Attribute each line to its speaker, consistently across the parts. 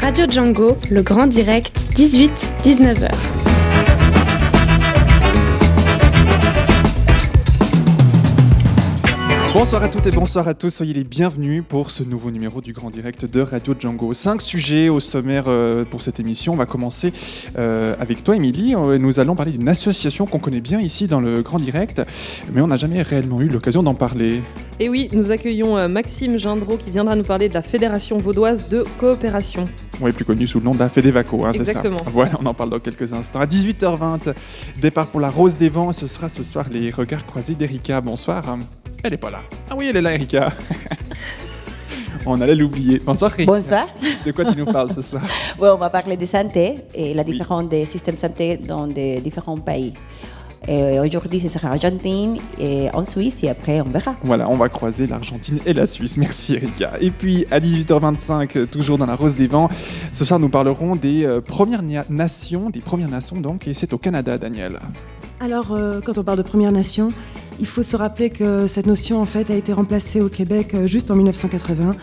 Speaker 1: Radio Django, le grand direct, 18-19h.
Speaker 2: Bonsoir à toutes et bonsoir à tous, soyez les bienvenus pour ce nouveau numéro du Grand Direct de Radio Django. Cinq sujets au sommaire euh, pour cette émission. On va commencer euh, avec toi, Émilie. Euh, Nous allons parler d'une association qu'on connaît bien ici dans le Grand Direct, mais on n'a jamais réellement eu l'occasion d'en parler.
Speaker 3: Et oui, nous accueillons Maxime Gindreau qui viendra nous parler de la Fédération vaudoise de coopération.
Speaker 2: Oui, plus connu sous le nom de la Fédévaco, hein, c'est ça
Speaker 3: Exactement.
Speaker 2: Voilà, on en parle dans quelques instants. À 18h20, départ pour la Rose des Vents. Ce sera ce soir les regards croisés d'Erika. Bonsoir. Elle est pas là. Ah oui, elle est là, Erika. on allait l'oublier. Bonsoir, Erika.
Speaker 4: Bonsoir.
Speaker 2: De quoi tu nous parles ce soir?
Speaker 4: Ouais, on va parler de santé et la différence des systèmes de santé dans des différents pays. Et Aujourd'hui, ce sera Argentine et en Suisse et après, on verra.
Speaker 2: Voilà, on va croiser l'Argentine et la Suisse. Merci Erika. Et puis à 18h25, euh, toujours dans la Rose des Vents, ce soir nous parlerons des euh, Premières Nations, des Premières Nations donc, et c'est au Canada, Daniel.
Speaker 5: Alors, euh, quand on parle de Première Nation, il faut se rappeler que cette notion en fait a été remplacée au Québec euh, juste en 1980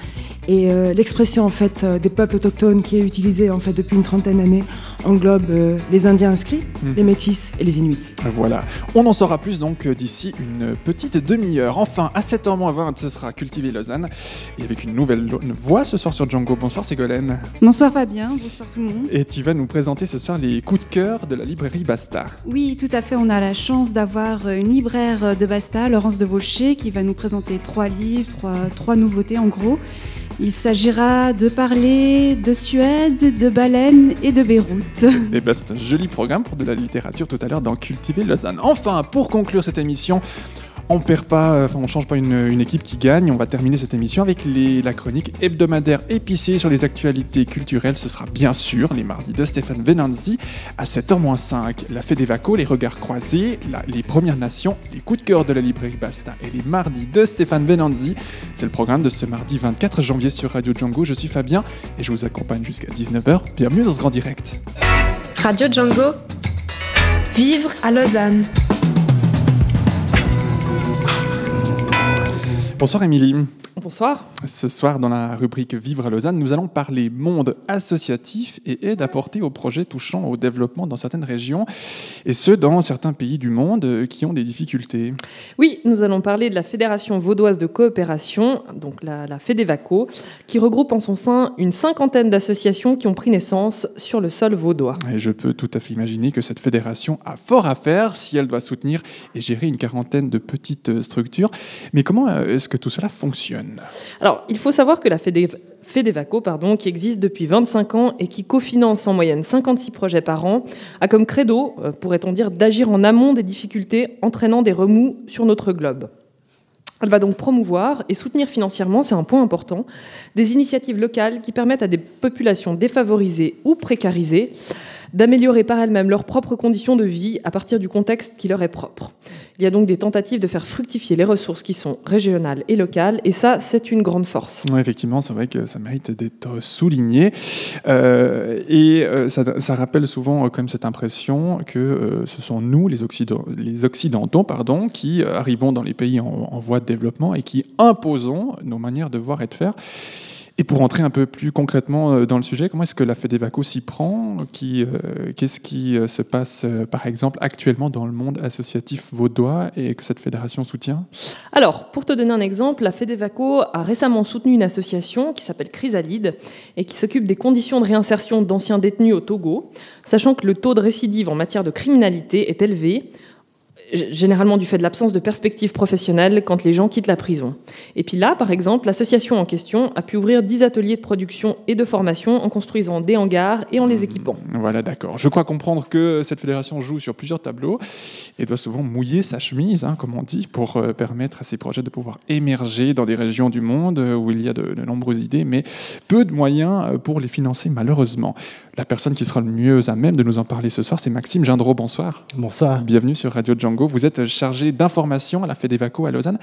Speaker 5: et euh, l'expression en fait euh, des peuples autochtones qui est utilisée en fait depuis une trentaine d'années englobe euh, les Indiens inscrits,
Speaker 2: Mhm.
Speaker 5: les Métis et les Inuits.
Speaker 2: Voilà, on en saura plus donc d'ici une petite demi-heure. Enfin, à 7h20, ce sera Cultiver Lausanne et avec une nouvelle voix ce soir sur Django. Bonsoir Ségolène.
Speaker 6: Bonsoir Fabien, bonsoir tout le monde.
Speaker 2: Et tu vas nous présenter ce soir les coups de cœur de la librairie Basta.
Speaker 6: Oui, tout à fait, on a la chance d'avoir une libraire de Basta, Laurence de Vaucher, qui va nous présenter trois livres, trois, nouveautés en gros. Il s'agira de parler de Suède, de baleines et de Beyrouth.
Speaker 2: Et ben, c'est un joli programme pour de la littérature tout à l'heure dans Cultiver Lausanne. Enfin, pour conclure cette émission, on perd pas, euh, enfin on change pas une, équipe qui gagne. On va terminer cette émission avec la chronique hebdomadaire épicée sur les actualités culturelles. Ce sera bien sûr les mardis de Stéphane Venanzi à 7h-5. La Fête des Vacos, les regards croisés, les Premières Nations, les coups de cœur de la librairie Basta et les mardis de Stéphane Venanzi. C'est le programme de ce mardi 24 janvier sur Radio Django. Je suis Fabien et je vous accompagne jusqu'à 19h. Bienvenue dans ce grand direct.
Speaker 1: Radio Django, vivre à Lausanne.
Speaker 2: Bonsoir Émilie.
Speaker 3: Bonsoir.
Speaker 2: Ce soir, dans la rubrique Vivre à Lausanne, nous allons parler monde associatif et aide apportée aux projets touchant au développement dans certaines régions, et ce, dans certains pays du monde euh, qui ont des difficultés.
Speaker 3: Oui, nous allons parler de la Fédération vaudoise de coopération, donc la, la Fédévaco, qui regroupe en son sein une cinquantaine d'associations qui ont pris naissance sur le sol vaudois.
Speaker 2: Et je peux tout à fait imaginer que cette fédération a fort à faire si elle doit soutenir et gérer une quarantaine de petites euh, structures. Mais comment euh, est-ce que tout cela fonctionne?
Speaker 3: Alors, il faut savoir que la Fédévaco, pardon, qui existe depuis 25 ans et qui cofinance en moyenne 56 projets par an, a comme credo, euh, pourrait-on dire, d'agir en amont des difficultés entraînant des remous sur notre globe. Elle va donc promouvoir et soutenir financièrement, c'est un point important, des initiatives locales qui permettent à des populations défavorisées ou précarisées d'améliorer par elles-mêmes leurs propres conditions de vie à partir du contexte qui leur est propre. Il y a donc des tentatives de faire fructifier les ressources qui sont régionales et locales, et ça, c'est une grande force.
Speaker 2: Effectivement, c'est vrai que ça mérite d'être souligné. Euh, et euh, ça, rappelle souvent euh, comme cette impression que ce sont nous, les, Occident- les Occidentaux, pardon, qui arrivons dans les pays en voie de développement et qui imposons nos manières de voir et de faire. Et pour entrer un peu plus concrètement euh, dans le sujet, comment est-ce que la Fédévaco s'y prend euh, Qu'est-ce qui euh, se passe, par exemple, actuellement dans le monde associatif vaudois et que cette fédération soutient?
Speaker 3: Alors, pour te donner un exemple, la Fédévaco a récemment soutenu une association qui s'appelle Chrysalide et qui s'occupe des conditions de réinsertion d'anciens détenus au Togo, sachant que le taux de récidive en matière de criminalité est élevé, généralement du fait de l'absence de perspective professionnelle quand les gens quittent la prison. Et puis là, par exemple, l'association en question a pu ouvrir 10 ateliers de production et de formation en construisant des hangars et en les équipant.
Speaker 2: Voilà, d'accord. Je crois comprendre que cette fédération joue sur plusieurs tableaux et doit souvent mouiller sa chemise, hein, comme on dit, pour euh, permettre à ces projets de pouvoir émerger dans des régions du monde euh, où il y a de, de nombreuses idées, mais peu de moyens euh, pour les financer, malheureusement. La personne qui sera le mieux à même de nous en parler ce soir, c'est Maxime Gindreau. Bonsoir.
Speaker 7: Bonsoir.
Speaker 2: Bienvenue sur Radio Django. Vous êtes chargé d'information à la FEDEVACO à Lausanne.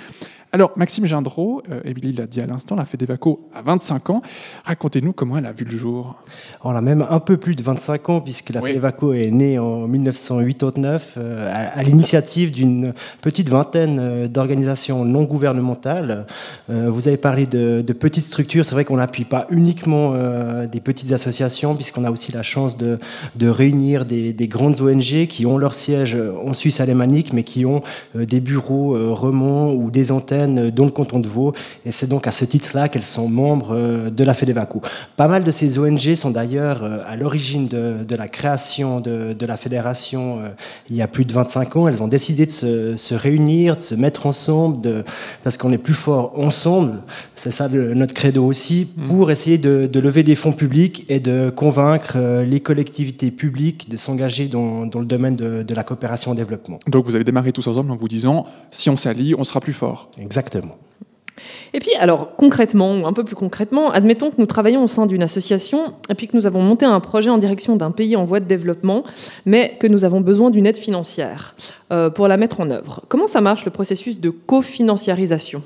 Speaker 2: Alors, Maxime Gendreau, euh, Émilie l'a dit à l'instant, la FEDEVACO a 25 ans. Racontez-nous comment elle a vu le jour.
Speaker 7: On a même un peu plus de 25 ans, puisque la
Speaker 2: Oui.
Speaker 7: FEDEVACO est née en 1989 euh, à, à l'initiative d'une petite vingtaine euh, d'organisations non gouvernementales. Euh, vous avez parlé de, de petites structures. C'est vrai qu'on n'appuie pas uniquement des petites associations, puisqu'on a aussi la chance de, de réunir des, des grandes ONG qui ont leur siège en Suisse alémanique, mais qui ont euh, des bureaux euh, Remont ou des antennes euh, dans le canton de Vaud. Et c'est donc à ce titre-là qu'elles sont membres de la FEDEVACO. Pas mal de ces ONG sont d'ailleurs à l'origine de, de la création de, de la fédération il y a plus de 25 ans. Elles ont décidé de se, se réunir, de se mettre ensemble, de, parce qu'on est plus fort ensemble. C'est ça le- notre credo aussi, pour essayer de, de lever des fonds publics et de convaincre les collectivités publiques de s'engager dans, dans le domaine de, de la coopération au développement.
Speaker 2: Donc, vous avez démarré tous ensemble en vous disant si on s'allie, on sera plus fort.
Speaker 7: Exactement.
Speaker 3: Et puis, alors, concrètement, ou un peu plus concrètement, admettons que nous travaillons au sein d'une association et puis que nous avons monté un projet en direction d'un pays en voie de développement, mais que nous avons besoin d'une aide financière euh, pour la mettre en œuvre. Comment ça marche le processus de cofinanciarisation?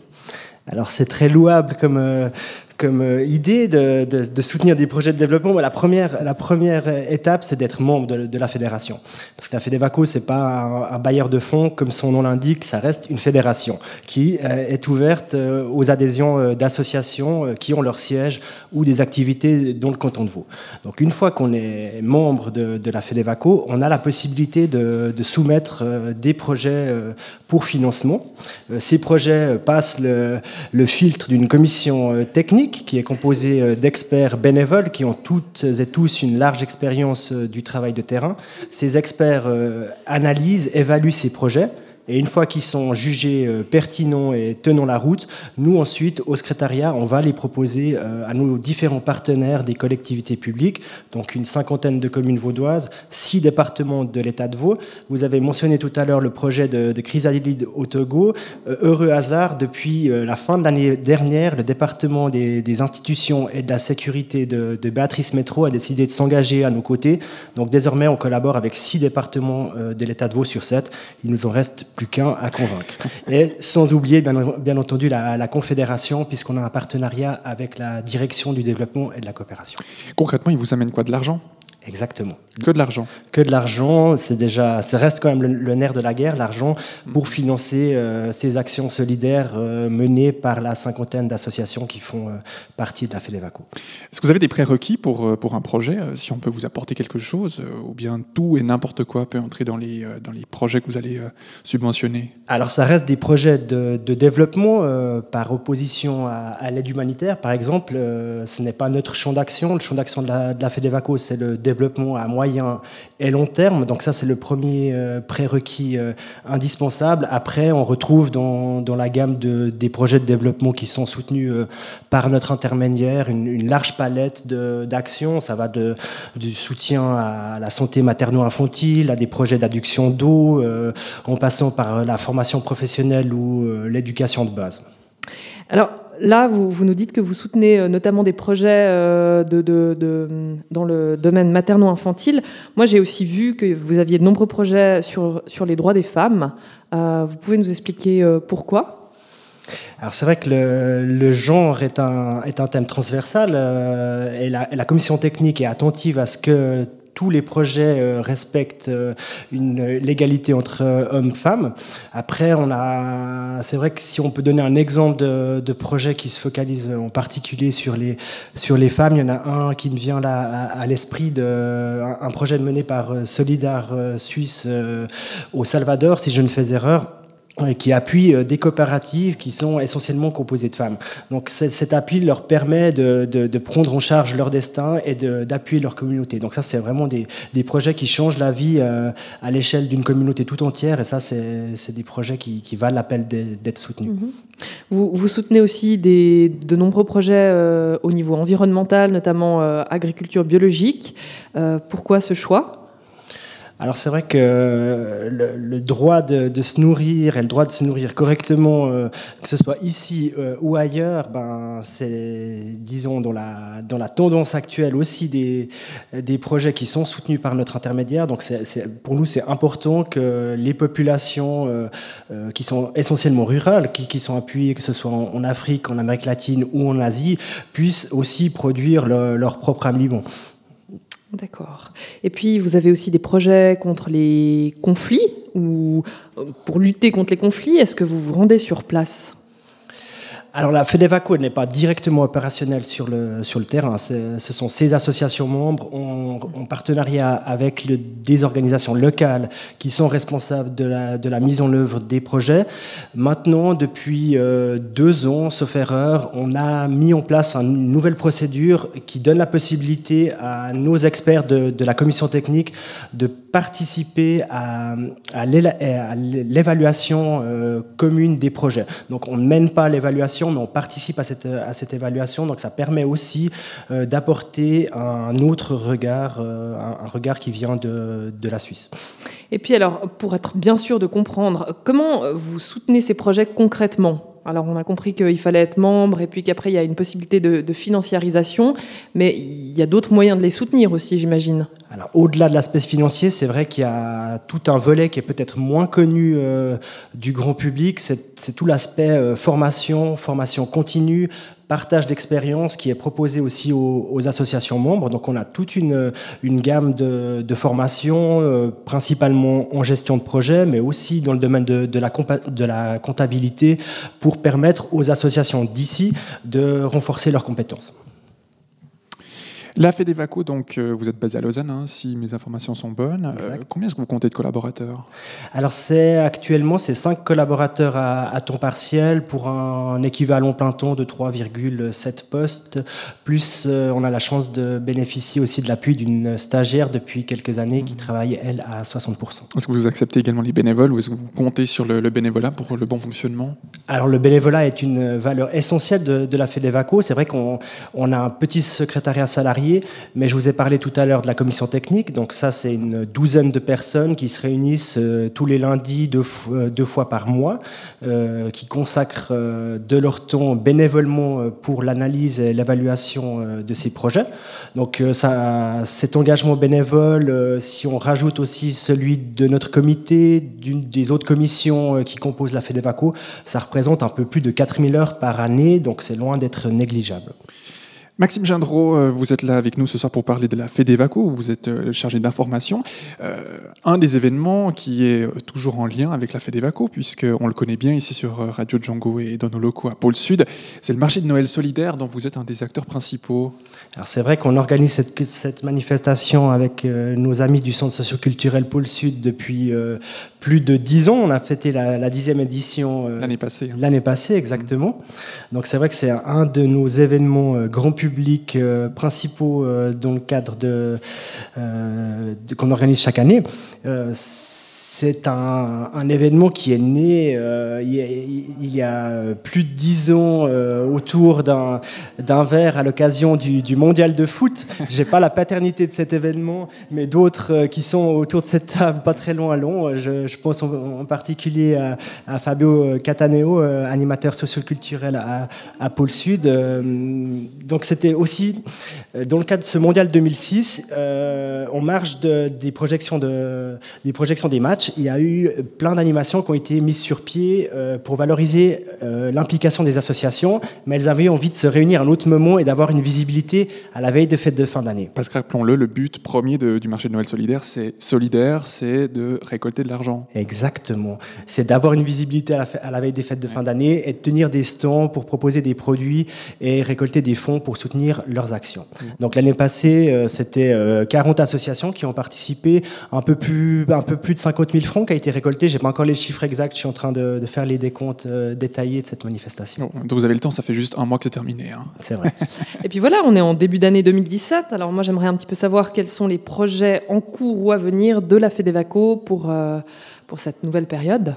Speaker 7: Alors c'est très louable comme, euh, comme euh, idée de, soutenir des projets de développement. La première, première étape, c'est d'être membre de, la fédération. Parce que la FEDEVACO, c'est pas un, bailleur de fonds, comme son nom l'indique, ça reste une fédération qui euh, est ouverte euh, aux adhésions euh, d'associations euh, qui ont leur siège ou des activités dans le canton de Vaud. Donc une fois qu'on est membre de, la FEDEVACO, on a la possibilité de, soumettre euh, des projets euh, pour financement. Euh, Ces projets euh, passent le, filtre d'une commission euh, qui est composée euh, d'experts bénévoles qui ont toutes et tous une large expérience euh, du travail de terrain. Ces experts euh, analysent, évaluent ces projets. Et une fois qu'ils sont jugés euh, pertinents et tenant la route, nous ensuite, au secrétariat, on va les proposer euh, à nos différents partenaires des collectivités publiques, donc une cinquantaine de communes vaudoises, six départements de l'État de Vaud. Vous avez mentionné tout à l'heure le projet de, de chrysalide au Togo. Euh, heureux hasard, depuis la fin de l'année dernière, le département des, institutions et de la sécurité de, de Béatrice Métro a décidé de s'engager à nos côtés. Donc désormais, on collabore avec six départements de l'État de Vaud sur sept. Il nous en reste plus qu'un à convaincre. Et sans oublier, bien, entendu, la Confédération, puisqu'on a un partenariat avec la Direction du développement et de la coopération.
Speaker 2: Concrètement, il vous amène quoi? De l'argent?
Speaker 7: Exactement.
Speaker 2: Que de l'argent.
Speaker 7: Que de l'argent, c'est déjà, ça reste quand même le, le nerf de la guerre, l'argent pour financer euh, ces actions solidaires euh, menées par la cinquantaine d'associations qui font euh, partie de la FEDEVACO.
Speaker 2: Est-ce que vous avez des prérequis pour, pour un projet Si on peut vous apporter quelque chose, ou bien tout et n'importe quoi peut entrer dans les, dans les projets que vous allez subventionner?
Speaker 7: Alors, ça reste des projets de, de développement par opposition à, à l'aide humanitaire. Par exemple, ce n'est pas notre champ d'action. Le champ d'action de la, de la FEDEVACO, c'est le développement à moyen et long terme. Donc ça, c'est le premier euh, prérequis euh, indispensable. Après, on retrouve dans, la gamme de, des projets de développement qui sont soutenus euh, par notre intermédiaire une, large palette d'actions. Ça va de, du soutien à la santé materno-infantile, à des projets d'adduction d'eau, en passant par la formation professionnelle ou l'éducation de base.
Speaker 3: Alors là, vous, nous dites que vous soutenez euh, notamment des projets euh, dans le domaine materno-infantile. Moi, j'ai aussi vu que vous aviez de nombreux projets sur, les droits des femmes. Euh, vous pouvez nous expliquer pourquoi?
Speaker 7: Alors c'est vrai que le, genre est un, thème transversal et la commission technique est attentive à ce que tous les projets euh, respectent euh, une l'égalité entre euh, hommes et femmes. Après, on a, c'est vrai que si on peut donner un exemple de, projet qui se focalise en particulier sur les, sur les femmes, il y en a un qui me vient là à, l'esprit, de, un, projet mené par Solidar Suisse au Salvador, si je ne fais erreur qui appuie euh, des coopératives qui sont essentiellement composées de femmes. Donc cet appui leur permet de, prendre en charge leur destin et d'appuyer leur communauté. Donc ça, c'est vraiment des, projets qui changent la vie euh, à l'échelle d'une communauté tout entière. Et ça, c'est des projets qui, qui valent l'appel d'être soutenus.
Speaker 3: vous, vous soutenez aussi de nombreux projets euh, au niveau environnemental, notamment agriculture biologique. Pourquoi ce choix?
Speaker 7: Alors c'est vrai que le, le droit de, se nourrir et le droit de se nourrir correctement, euh, que ce soit ici euh, ou ailleurs, ben, c'est, disons, dans la, dans la tendance actuelle aussi des, des projets qui sont soutenus par notre intermédiaire. Donc pour nous, c'est important que les populations euh, euh, qui sont essentiellement rurales, qui, qui, sont appuyées, que ce soit en, Afrique, en Amérique latine ou en Asie, puissent aussi produire le, leur propre aliment.
Speaker 3: D'accord. Et puis, vous avez aussi des projets contre les conflits ou pour lutter contre les conflits. Est-ce que vous vous rendez sur place?
Speaker 7: Alors la FEDEVACO n'est pas directement opérationnelle sur le, sur le terrain. Ce sont ces associations membres en, en partenariat avec le, des organisations locales qui sont responsables de la, de la, mise en œuvre des projets. Maintenant, depuis euh, deux ans, sauf erreur, on a mis en place une nouvelle procédure qui donne la possibilité à nos experts de, de la commission technique de participer à, l'évaluation euh, commune des projets. Donc on ne mène pas l'évaluation mais on participe à cette, à cette évaluation. Donc ça permet aussi euh, d'apporter un autre regard, euh, un, un, regard qui vient de, de la Suisse.
Speaker 3: Et puis alors, pour être bien sûr de comprendre, comment vous soutenez ces projets concrètement? Alors on a compris qu'il fallait être membre et puis qu'après il y a une possibilité de, financiarisation, mais il y a d'autres moyens de les soutenir aussi, j'imagine.
Speaker 7: Alors au-delà de l'aspect financier, c'est vrai qu'il y a tout un volet qui est peut-être moins connu euh, du grand public, c'est tout l'aspect euh, formation, formation continue, partage d'expérience qui est proposé aussi aux, associations membres. Donc on a toute une, gamme de, formations, euh, principalement en gestion de projet, mais aussi dans le domaine de la comptabilité, pour permettre aux associations d'ici de renforcer leurs compétences.
Speaker 2: La FEDEVACO, donc euh, vous êtes basé à Lausanne, hein, si mes informations sont bonnes. Euh, combien est-ce que vous comptez de collaborateurs?
Speaker 7: Alors c'est actuellement c'est 5 collaborateurs à, à, temps partiel pour un équivalent plein temps de 3,7 postes. Plus euh, on a la chance de bénéficier aussi de l'appui d'une stagiaire depuis quelques années qui travaille elle à 60%.
Speaker 2: Est-ce que vous acceptez également les bénévoles ou est-ce que vous comptez sur le, le, bénévolat pour le bon fonctionnement?
Speaker 7: Alors le bénévolat est une valeur essentielle de, de la FEDEVACO. C'est vrai qu'on on a un petit secrétariat salarié mais je vous ai parlé tout à l'heure de la commission technique. Donc ça, c'est une douzaine de personnes qui se réunissent euh, tous les lundis, deux, euh, fois par mois, euh, qui consacrent de leur temps bénévolement pour l'analyse et l'évaluation de ces projets. Donc cet engagement bénévole, si on rajoute aussi celui de notre comité, d'une des autres commissions qui composent la FEDEVACO, ça représente un peu plus de 4000 heures par année, donc c'est loin d'être négligeable.
Speaker 2: Maxime Gendreau, euh, vous êtes là avec nous ce soir pour parler de la FEDEVACO, vous êtes euh, chargé d'information. Euh, un des événements qui est toujours en lien avec la FEDEVACO, puisqu'on le connaît bien ici sur Radio Django et dans nos locaux à Pôle Sud, c'est le marché de Noël solidaire dont vous êtes un des acteurs principaux.
Speaker 7: Alors c'est vrai qu'on organise cette, cette, manifestation avec nos amis du Centre socioculturel Pôle Sud depuis euh, plus de dix ans. On a fêté la, dixième édition
Speaker 2: l'année passée. Hein.
Speaker 7: L'année passée, exactement. Mmh. Donc c'est vrai que c'est un de nos événements grand public euh, principaux euh, dans le cadre de, euh, de qu'on organise chaque année. C'est un, événement qui est né euh, il, y a, plus de dix ans euh, autour d'un verre à l'occasion du, mondial de foot. J'ai pas la paternité de cet événement, mais d'autres euh, qui sont autour de cette table, pas très loin à long. Je, pense en, particulier à, Fabio Cataneo, animateur socioculturel à, à Pôle Sud. Donc c'était aussi dans le cadre de ce mondial 2006, en marge des projections des matchs il y a eu plein d'animations qui ont été mises sur pied euh, pour valoriser euh, l'implication des associations, mais elles avaient envie de se réunir à un autre moment et d'avoir une visibilité à la veille des fêtes de fin d'année.
Speaker 2: Parce que rappelons-le, le but premier de, du marché de Noël solidaire, c'est solidaire, c'est de récolter de l'argent.
Speaker 7: Exactement. C'est d'avoir une visibilité à la, à la, veille des fêtes de fin d'année et de tenir des stands pour proposer des produits et récolter des fonds pour soutenir leurs actions. Donc l'année passée, euh, c'était 40 associations qui ont participé, un peu plus, un peu plus de 50 000 000 francs qui a été récolté. J'ai pas encore les chiffres exacts. Je suis en train de, de faire les décomptes euh, détaillés de cette manifestation.
Speaker 2: Oh, donc vous avez le temps. Ça fait juste un mois que c'est terminé. Hein.
Speaker 7: C'est vrai.
Speaker 3: Et puis voilà, on est en début d'année 2017. Alors moi, j'aimerais un petit peu savoir quels sont les projets en cours ou à venir de la FEDEVACO pour euh, pour cette nouvelle période.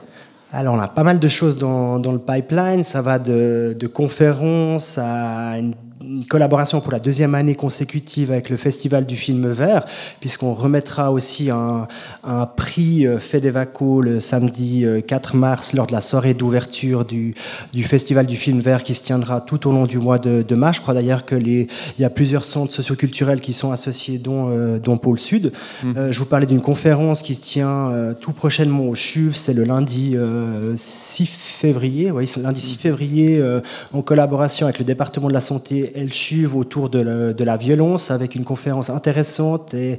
Speaker 7: Alors, on a pas mal de choses dans, dans le pipeline. Ça va de, de conférences à une une collaboration pour la deuxième année consécutive avec le Festival du film vert, puisqu'on remettra aussi un, un prix euh, Fedevaco le samedi euh, 4 mars lors de la soirée d'ouverture du, du Festival du film vert qui se tiendra tout au long du mois de, de mars. Je crois d'ailleurs que les, il y a plusieurs centres socioculturels qui sont associés, dont, euh, dont Pôle Sud. Euh, je vous parlais d'une conférence qui se tient euh, tout prochainement au CHUV, c'est le lundi euh, 6 février, oui, lundi 6 février, euh, en collaboration avec le département de la santé et le CHUV autour de, la- violence, avec une conférence intéressante et,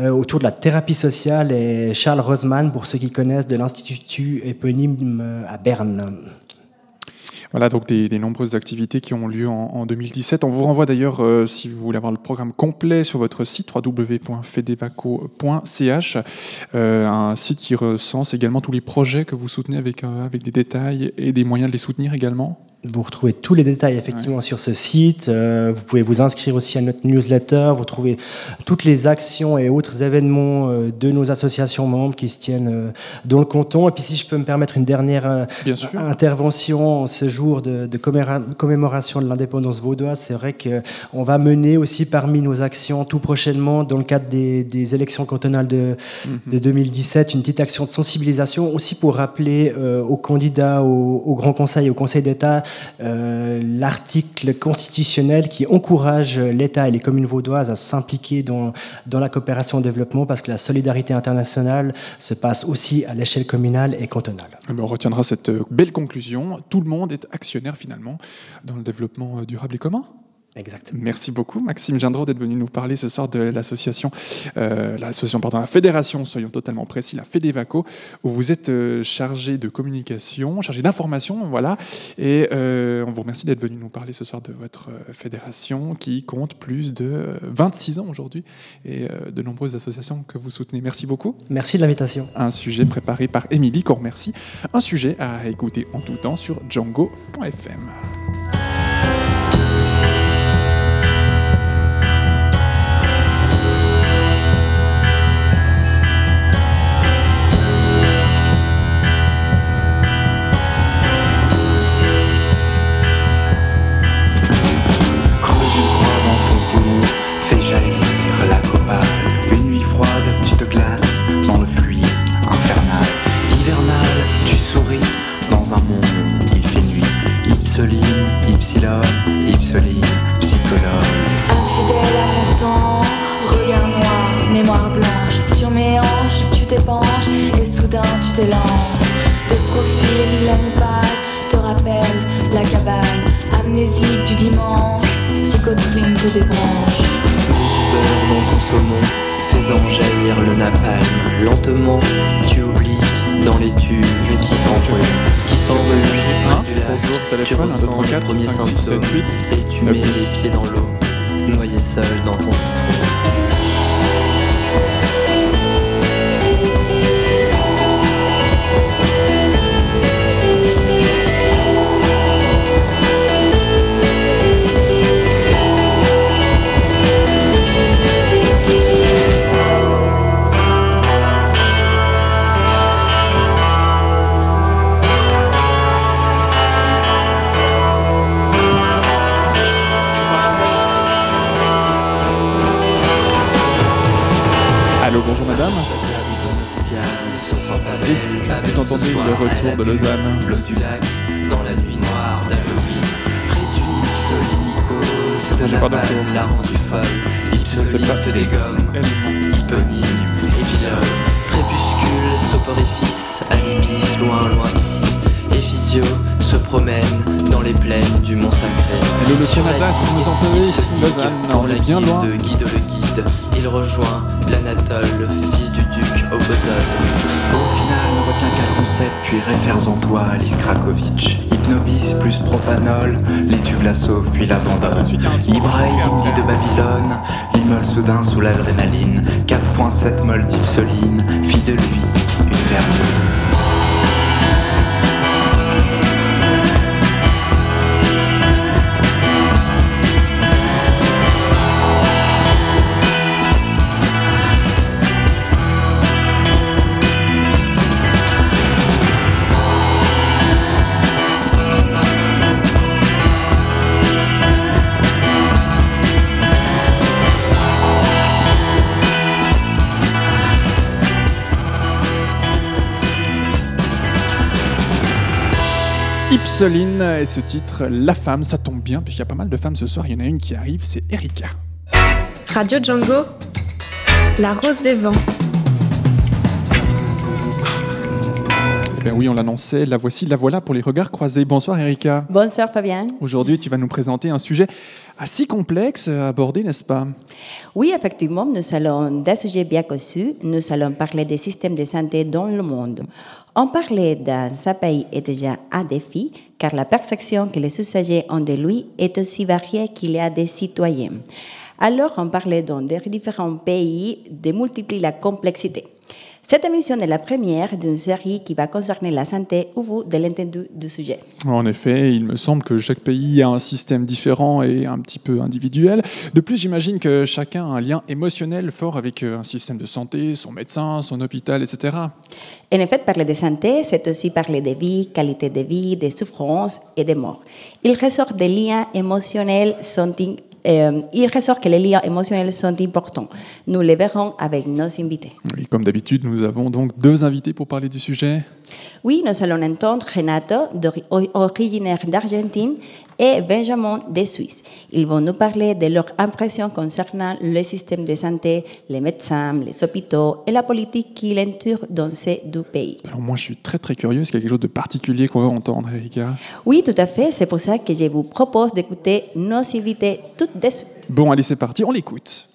Speaker 7: euh, autour de la thérapie sociale et Charles Roseman, pour ceux qui connaissent, de l'Institut éponyme euh, à Berne.
Speaker 2: Voilà donc des, nombreuses activités qui ont lieu en, en 2017. On vous renvoie d'ailleurs, euh, si vous voulez avoir le programme complet sur votre site www.fedevaco.ch, un site qui recense également tous les projets que vous soutenez avec, avec des détails et des moyens de les soutenir également.
Speaker 7: Vous retrouvez tous les détails effectivement sur ce site. Euh, vous pouvez vous inscrire aussi à notre newsletter. Vous trouvez toutes les actions et autres événements euh, de nos associations membres qui se tiennent euh, dans le canton. Et puis si je peux me permettre une dernière euh, intervention en ce jour de, commémoration de l'indépendance vaudoise, c'est vrai qu'on va mener aussi parmi nos actions tout prochainement dans le cadre des, des élections cantonales de, de 2017 une petite action de sensibilisation aussi pour rappeler aux candidats au, au Grand Conseil au Conseil d'État euh, l'article constitutionnel qui encourage l'État et les communes vaudoises à s'impliquer dans, dans la coopération au développement parce que la solidarité internationale se passe aussi à l'échelle communale et cantonale.
Speaker 2: Eh ben, on retiendra cette euh, belle conclusion. Tout le monde est actionnaire finalement dans le développement euh, durable et commun.
Speaker 7: Exactement.
Speaker 2: Merci beaucoup, Maxime Gendreau, d'être venu nous parler ce soir de l'association, euh, l'association, pardon, la fédération, soyons totalement précis, la Fédévaco, où vous êtes euh, chargé de communication, chargé d'information, voilà. Et euh, on vous remercie d'être venu nous parler ce soir de votre fédération qui compte plus de euh, 26 ans aujourd'hui et de nombreuses associations que vous soutenez. Merci beaucoup.
Speaker 7: Merci de l'invitation.
Speaker 2: Un sujet préparé par Émilie, qu'on remercie. Un sujet à écouter en tout temps sur django.fm.
Speaker 8: Tu
Speaker 2: téléphone, 1, 2,
Speaker 8: ressens
Speaker 2: 3,
Speaker 8: les
Speaker 2: 4,
Speaker 8: premiers
Speaker 2: 5, 6, 7,
Speaker 8: symptômes
Speaker 2: 8.
Speaker 8: et tu mets les pieds dans l'eau, noyé seul dans ton citron.
Speaker 2: De Lausanne
Speaker 8: L'eau du lac, dans la nuit noire d'Halloween, près du Ipsoline
Speaker 2: J'ai
Speaker 8: de Napalm
Speaker 2: retour.
Speaker 8: l'a rendu folle.
Speaker 2: sais
Speaker 8: Ipsoline
Speaker 2: pas.
Speaker 8: te dégomme, hyponyme, épilogue, crépuscule, soporifice, alibis, loin, loin d'ici. Ephysio se promène dans les plaines du Mont Sacré. La
Speaker 2: vous
Speaker 8: digue,
Speaker 2: nous entendez ici,
Speaker 8: Ipsonique,
Speaker 2: Lausanne
Speaker 8: Pour
Speaker 2: On
Speaker 8: la
Speaker 2: est bien
Speaker 8: guide
Speaker 2: loin.
Speaker 8: de guide le il rejoint l'Anatole, fils du duc Obozol. Au final, ne retient qu'un concept, puis réfère en toi Alice Krakovic. Hypnobis plus propanol, l'étuve la sauve puis l'abandonne. Ibrahim dit de Babylone, l'immole soudain sous l'adrénaline. 4.7 mol d'Ipsoline, fit de lui une vermine.
Speaker 2: Ipsoline et ce titre La femme, ça tombe bien puisqu'il y a pas mal de femmes ce soir. Il y en a une qui arrive, c'est Erika.
Speaker 1: Radio Django, la rose des vents.
Speaker 2: Eh bien oui, on l'annonçait, la voici, la voilà pour les regards croisés. Bonsoir Erika.
Speaker 4: Bonsoir Fabien.
Speaker 2: Aujourd'hui, tu vas nous présenter un sujet assez complexe à aborder, n'est-ce pas?
Speaker 4: Oui, effectivement, nous allons d'un sujet bien conçu. Nous allons parler des systèmes de santé dans le monde. En parler dans ce pays est déjà un défi, car la perception que les usagers ont de lui est aussi variée qu'il y a des citoyens. Alors, en parler dans des différents pays démultiplie la complexité. Cette émission est la première d'une série qui va concerner la santé au bout de l'entendu du sujet.
Speaker 2: En effet, il me semble que chaque pays a un système différent et un petit peu individuel. De plus, j'imagine que chacun a un lien émotionnel fort avec euh, un système de santé, son médecin, son hôpital, etc.
Speaker 4: En effet, parler de santé, c'est aussi parler de vie, qualité de vie, de souffrance et de mort. Il ressort des liens émotionnels sont euh, il ressort que les liens émotionnels sont importants. Nous les verrons avec nos invités.
Speaker 2: Comme d'habitude, nous avons donc deux invités pour parler du sujet.
Speaker 4: Oui, nous allons entendre Renato, originaire d'Argentine, et Benjamin de Suisse. Ils vont nous parler de leurs impressions concernant le système de santé, les médecins, les hôpitaux et la politique qui l'entoure dans ces deux pays.
Speaker 2: Alors moi, je suis très très curieux. Est-ce qu'il y a quelque chose de particulier qu'on va entendre, Erika?
Speaker 4: Oui, tout à fait. C'est pour ça que je vous propose d'écouter nos invités tout de suite.
Speaker 2: Bon, allez, c'est parti, on l'écoute.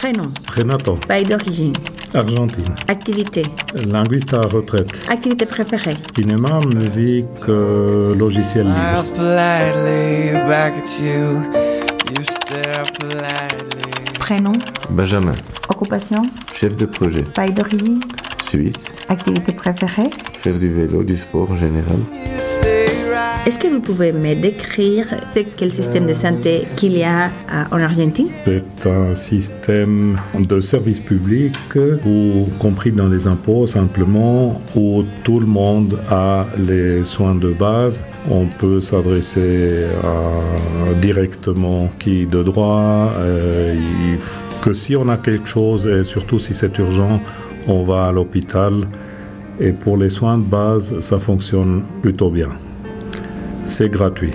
Speaker 4: Prénom,
Speaker 9: Renato,
Speaker 4: pays d'origine,
Speaker 9: Argentine.
Speaker 4: activité,
Speaker 9: Linguiste à retraite.
Speaker 4: activité préférée.
Speaker 9: Cinéma, musique, euh, logiciel libre.
Speaker 10: Smiles politely back at you. You stare politely.
Speaker 4: Prénom,
Speaker 11: Benjamin,
Speaker 4: occupation,
Speaker 11: chef de projet,
Speaker 4: pays d'origine,
Speaker 11: Suisse,
Speaker 4: activité préférée.
Speaker 11: faire du vélo, du sport en général.
Speaker 4: Est-ce que vous pouvez me décrire quel système de santé qu'il y a euh, en Argentine?
Speaker 9: C'est un système de service public, ou compris dans les impôts simplement, où tout le monde a les soins de base. On peut s'adresser directement qui de droit. euh, que si on a quelque chose, et surtout si c'est urgent, on va à l'hôpital. Et pour les soins de base, ça fonctionne plutôt bien. C'est gratuit.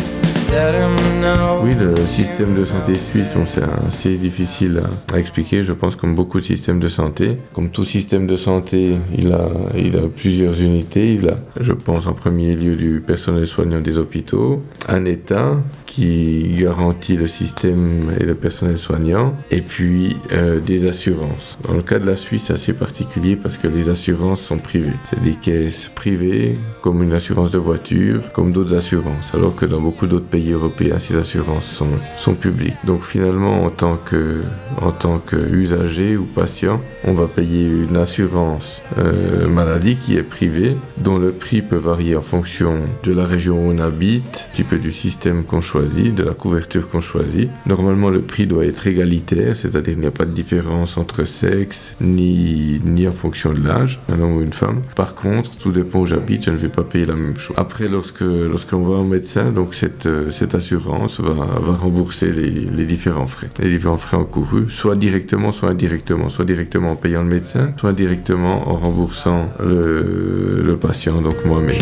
Speaker 11: Oui, le système de santé suisse, c'est assez difficile à, à expliquer, je pense, comme beaucoup de systèmes de santé. Comme tout système de santé, il a, il a plusieurs unités. Il a, je pense, en premier lieu du personnel soignant des hôpitaux, un État qui garantit le système et le personnel soignant, et puis euh, des assurances. Dans le cas de la Suisse, c'est assez particulier parce que les assurances sont privées. C'est des caisses privées, comme une assurance de voiture, comme d'autres assurances, alors que dans beaucoup d'autres pays européens, ces assurances sont, sont publiques. Donc finalement, en tant que, en tant qu'usager ou patient, on va payer une assurance euh, maladie qui est privée, dont le prix peut varier en fonction de la région où on habite, un petit peu du système qu'on choisit, de la couverture qu'on choisit. Normalement, le prix doit être égalitaire, c'est-à-dire qu'il n'y a pas de différence entre sexe ni, ni en fonction de l'âge, un homme ou une femme. Par contre, tout dépend où j'habite, je ne vais pas payer la même chose. Après, lorsque lorsqu'on va au médecin, donc cette, euh, cette assurance va, va rembourser les, les différents frais, les différents frais encourus, soit directement, soit indirectement, soit directement en payant le médecin, soit directement en remboursant le, le patient, donc moi-même.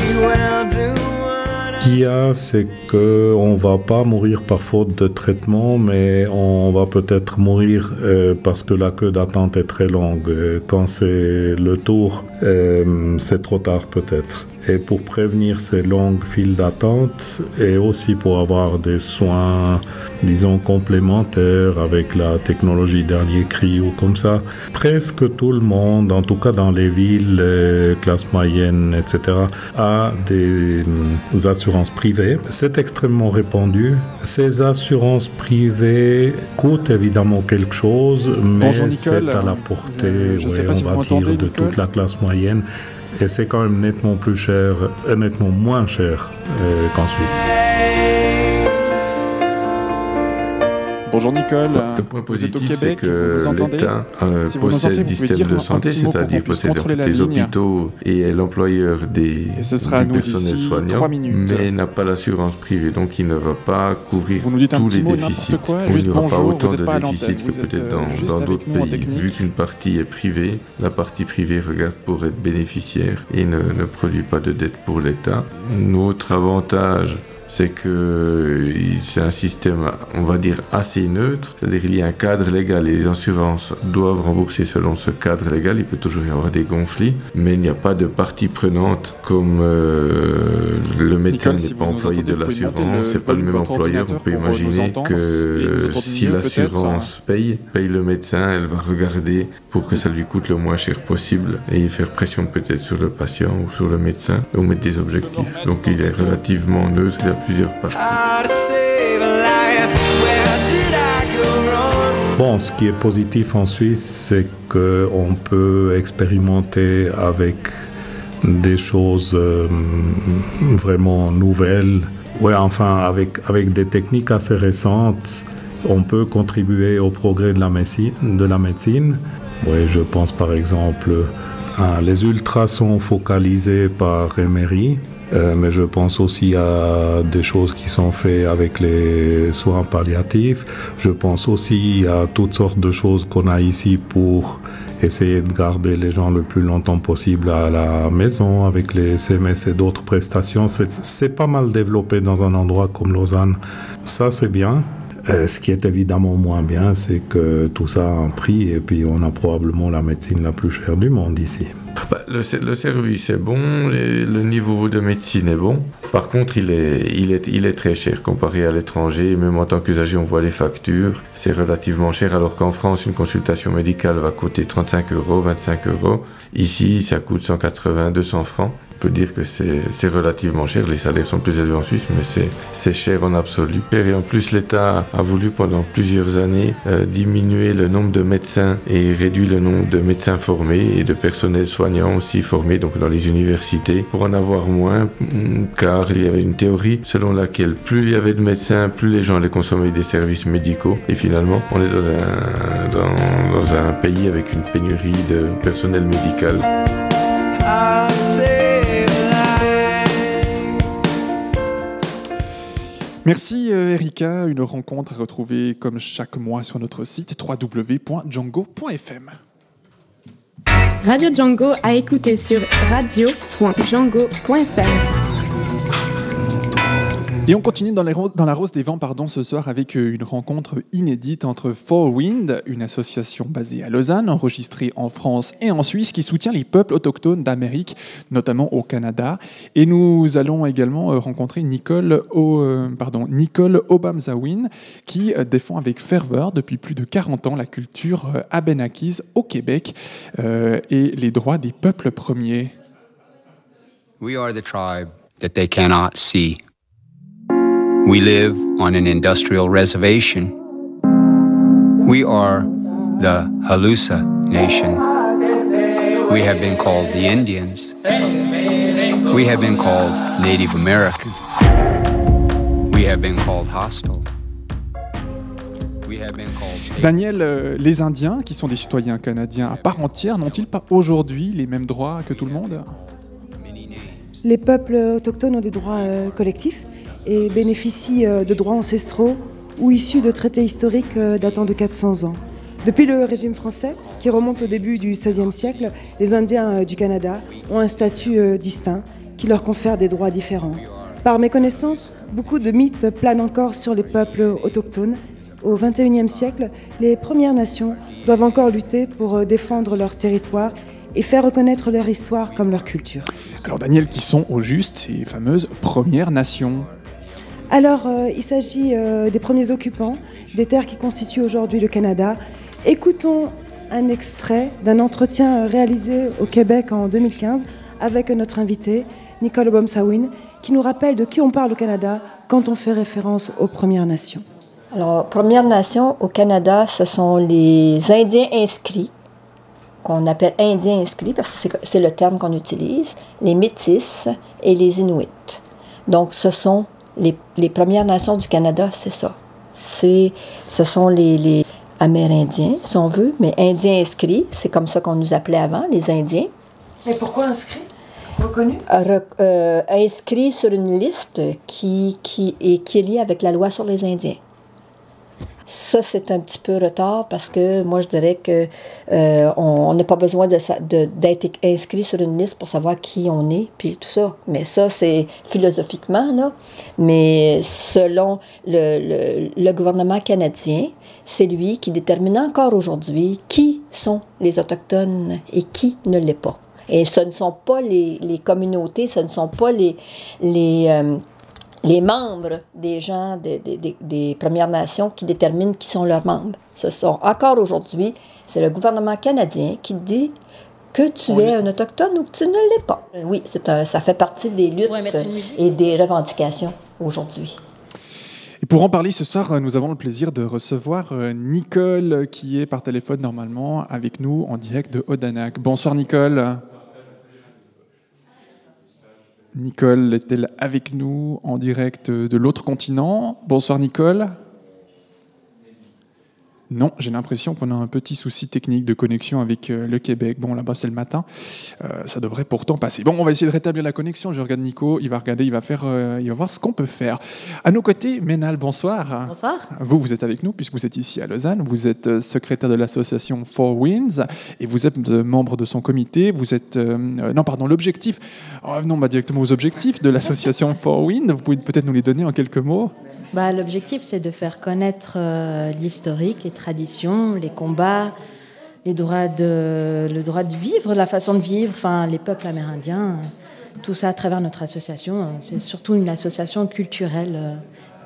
Speaker 9: Qu'il y a, c'est que on va pas mourir par faute de traitement, mais on va peut-être mourir euh, parce que la queue d'attente est très longue. Quand c'est le tour, euh, c'est trop tard peut-être. Et pour prévenir ces longues files d'attente et aussi pour avoir des soins, disons, complémentaires avec la technologie dernier cri ou comme ça, presque tout le monde, en tout cas dans les villes, euh, classe moyenne, etc., a des hum, assurances privées. C'est extrêmement répandu. Ces assurances privées coûtent évidemment quelque chose, mais c'est à la portée,
Speaker 2: Je- je sais
Speaker 9: ouais,
Speaker 2: pas
Speaker 9: on
Speaker 2: si
Speaker 9: va dire, de toute la classe moyenne. Et c'est quand même nettement plus cher, euh, nettement moins cher euh, qu'en Suisse.
Speaker 2: Bonjour Nicole.
Speaker 11: Le point
Speaker 2: vous êtes au
Speaker 11: positif, c'est
Speaker 2: Québec,
Speaker 11: que
Speaker 2: nous entendez
Speaker 11: l'État euh,
Speaker 2: Si vous nous
Speaker 11: possède
Speaker 2: entendez,
Speaker 11: le
Speaker 2: vous pouvez
Speaker 11: système
Speaker 2: dire
Speaker 11: de
Speaker 2: un
Speaker 11: santé,
Speaker 2: petit mot pour qu'on
Speaker 11: c'est-à-dire
Speaker 2: puisse
Speaker 11: possède
Speaker 2: contrôler la
Speaker 11: les
Speaker 2: ligne.
Speaker 11: hôpitaux et est l'employeur des,
Speaker 2: Et ce sera à
Speaker 11: du
Speaker 2: nous
Speaker 11: personnel
Speaker 2: d'ici
Speaker 11: soignant,
Speaker 2: trois minutes.
Speaker 11: mais n'a pas l'assurance privée, donc il ne va pas couvrir
Speaker 2: Vous nous dites un
Speaker 11: tous
Speaker 2: petit
Speaker 11: les
Speaker 2: mot,
Speaker 11: déficits.
Speaker 2: quoi,
Speaker 11: il
Speaker 2: juste
Speaker 11: n'y aura pas
Speaker 2: bonjour,
Speaker 11: autant
Speaker 2: vous êtes
Speaker 11: de
Speaker 2: pas à
Speaker 11: déficits
Speaker 2: l'antenne,
Speaker 11: que peut-être
Speaker 2: euh,
Speaker 11: dans d'autres pays. Vu qu'une partie est privée, la partie privée regarde pour être bénéficiaire et ne, ne produit pas de dette pour l'État. Notre avantage, c'est que il- c'est un système, on va dire, assez neutre. C'est-à-dire qu'il y a un cadre légal et les assurances doivent rembourser selon ce cadre légal. Il peut toujours y avoir des conflits, mais il n'y a pas de partie prenante comme euh, le médecin
Speaker 2: si
Speaker 11: n'est pas employé de l'assurance, c'est pas le même employeur. On peut
Speaker 2: euh,
Speaker 11: imaginer que si l'assurance paye, paye le médecin, elle va regarder pour que ça lui coûte le moins cher possible et faire pression peut-être sur le patient ou sur le médecin ou mettre des objectifs. Donc il est relativement neutre, il y a plusieurs parties.
Speaker 9: Bon, ce qui est positif en Suisse, c'est qu'on peut expérimenter avec des choses euh, vraiment nouvelles. Ouais, enfin, avec, avec des techniques assez récentes, on peut contribuer au progrès de la médecine. De la médecine. Ouais, je pense par exemple à les ultrasons focalisés par Emery. Euh, mais je pense aussi à des choses qui sont faites avec les soins palliatifs. Je pense aussi à toutes sortes de choses qu'on a ici pour essayer de garder les gens le plus longtemps possible à la maison avec les CMS et d'autres prestations. C'est pas mal développé dans un endroit comme Lausanne. Ça, c'est bien. Euh, ce qui est évidemment moins bien, c'est que tout ça a un prix et puis on a probablement la médecine la plus chère du monde ici.
Speaker 11: Bah, le, ser- le service est bon, le niveau de médecine est bon. Par contre, il est, il est, il est très cher comparé à l'étranger. Même en tant qu'usager, on voit les factures. C'est relativement cher, alors qu'en France, une consultation médicale va coûter 35 euros, 25 euros. Ici, ça coûte 180, 200 francs. On peut dire que c'est relativement cher. Les salaires sont plus élevés en Suisse, mais c'est- cher en absolu. Et en plus, l'État a voulu pendant plusieurs années euh, diminuer le nombre de médecins et réduire le nombre de médecins formés et de personnel soignant aussi formés donc dans les universités pour en avoir moins, mm, car il y avait une théorie selon laquelle plus il y avait de médecins, plus les gens allaient consommer des services médicaux. Et finalement, on est dans un, dans un pays avec une pénurie de personnel médical.
Speaker 2: Merci euh, Erika, une rencontre à retrouver comme chaque mois sur notre site www.django.fm.
Speaker 1: Radio Django à écouter sur radio.django.fr.
Speaker 2: Et on continue dans, la Rose des Vents pardon, ce soir avec euh, une rencontre inédite entre Four Wind, une association basée à Lausanne, enregistrée en France et en Suisse, qui soutient les peuples autochtones d'Amérique, notamment au Canada. Et nous allons également euh, rencontrer Nicole, o, euh, pardon, Nicole Obamzawin, qui défend avec ferveur depuis plus de 40 ans la culture abénakise au Québec et les droits des peuples premiers.
Speaker 12: We are the tribe that they cannot see. We live on an industrial reservation. We are the Halusa Nation. We have been called the Indians. We have been called Native American. We have been called hostile. We have been called
Speaker 2: Daniel, euh, les Indiens, qui sont des citoyens canadiens à part entière, n'ont-ils pas aujourd'hui les mêmes droits que tout le monde?
Speaker 5: Les peuples autochtones ont des droits euh, collectifs et bénéficient euh, de droits ancestraux ou issus de traités historiques euh, datant de 400 ans. Depuis le régime français, qui remonte au début du XVIe siècle, les Indiens euh, du Canada ont un statut distinct qui leur confère des droits différents. Par méconnaissance, beaucoup de mythes planent encore sur les peuples autochtones. Au XXIe siècle, les Premières Nations doivent encore lutter pour défendre leur territoire et faire reconnaître leur histoire comme leur culture.
Speaker 2: Alors Daniel, qui sont au juste ces fameuses Premières Nations?
Speaker 5: Alors, euh, il s'agit euh, des premiers occupants des terres qui constituent aujourd'hui le Canada. Écoutons un extrait d'un entretien réalisé au Québec en 2015 avec notre invité, Nicole Bomsawin, qui nous rappelle de qui on parle au Canada quand on fait référence aux Premières Nations.
Speaker 13: Alors, Premières Nations au Canada, ce sont les Indiens inscrits, qu'on appelle Indiens inscrits parce que c'est le terme qu'on utilise, les Métis et les Inuits. Donc, ce sont les, les Premières Nations du Canada, c'est ça. c'est, ce sont les, les Amérindiens, si on veut, mais Indiens inscrits, c'est comme ça qu'on nous appelait avant, les Indiens.
Speaker 5: Mais pourquoi inscrits? Reconnus?
Speaker 13: Re- euh, inscrits sur une liste qui, qui, est, qui est liée avec la loi sur les Indiens. Ça, c'est un petit peu retard parce que moi, je dirais que euh, on n'a pas besoin de sa- de- d'être inscrit sur une liste pour savoir qui on est, puis tout ça. Mais ça, c'est philosophiquement, là. Mais selon le, le- le gouvernement canadien, c'est lui qui détermine encore aujourd'hui qui sont les Autochtones et qui ne l'est pas. Et ce ne sont pas les, les communautés, ce ne sont pas les, les, euh, les membres des gens des, des- des- des Premières Nations qui déterminent qui sont leurs membres. Ce sont encore aujourd'hui, c'est le gouvernement canadien qui dit que tu
Speaker 2: On
Speaker 13: es
Speaker 2: est-
Speaker 13: un autochtone ou que tu ne l'es pas. Oui, c'est un- ça fait partie des luttes et des revendications aujourd'hui.
Speaker 2: Et pour en parler ce soir, euh, nous avons le plaisir de recevoir euh, Nicole, euh, qui est par téléphone normalement avec nous en direct de Odanak. Bonsoir Nicole. Nicole est-elle avec nous en direct de l'autre continent? Bonsoir Nicole. Non, j'ai l'impression qu'on a un petit souci technique de connexion avec euh, le Québec. Bon, là-bas, c'est le matin. Euh, ça devrait pourtant passer. Bon, on va essayer de rétablir la connexion. Je regarde Nico, il va regarder, il va, faire, euh, il va voir ce qu'on peut faire. À nos côtés, Ménal, bonsoir.
Speaker 14: Bonsoir.
Speaker 2: Vous, vous êtes avec nous puisque vous êtes ici à Lausanne. Vous êtes secrétaire de l'association Four Winds et vous êtes membre de son comité. Vous êtes. euh, non, pardon, l'objectif. Oh, non, bah, directement aux objectifs de l'association Four Winds. Vous pouvez peut-être nous les donner en quelques mots
Speaker 14: Bah, L'objectif, c'est de faire connaître l'historique, les traditions, les combats, les droits de, le droit de vivre, la façon de vivre, enfin, les peuples amérindiens, tout ça à travers notre association. C'est surtout une association culturelle euh,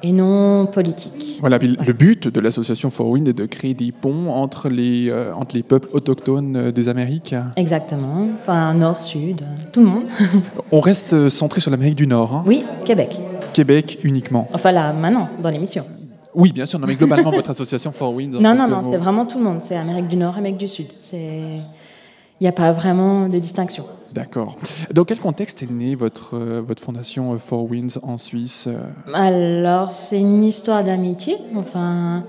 Speaker 14: et non politique.
Speaker 2: Voilà, le but de l'association Four Winds est de créer des ponts entre les, euh, entre les peuples autochtones euh, des Amériques.
Speaker 14: Exactement. Enfin, nord, sud, tout le monde.
Speaker 2: On reste centré sur l'Amérique du Nord. hein.
Speaker 14: oui, Québec.
Speaker 2: Québec uniquement.
Speaker 14: Enfin, là, maintenant, dans l'émission.
Speaker 2: Oui, bien sûr, non, mais globalement, votre association Four Winds.
Speaker 14: Non, non, non, c'est vraiment tout le monde. C'est Amérique du Nord, Amérique du Sud. C'est... Il n'y a pas vraiment de distinction.
Speaker 2: D'accord. Dans quel contexte est née votre, euh, votre fondation euh, Four Winds en Suisse euh
Speaker 14: Alors, c'est une histoire d'amitié. Enfin,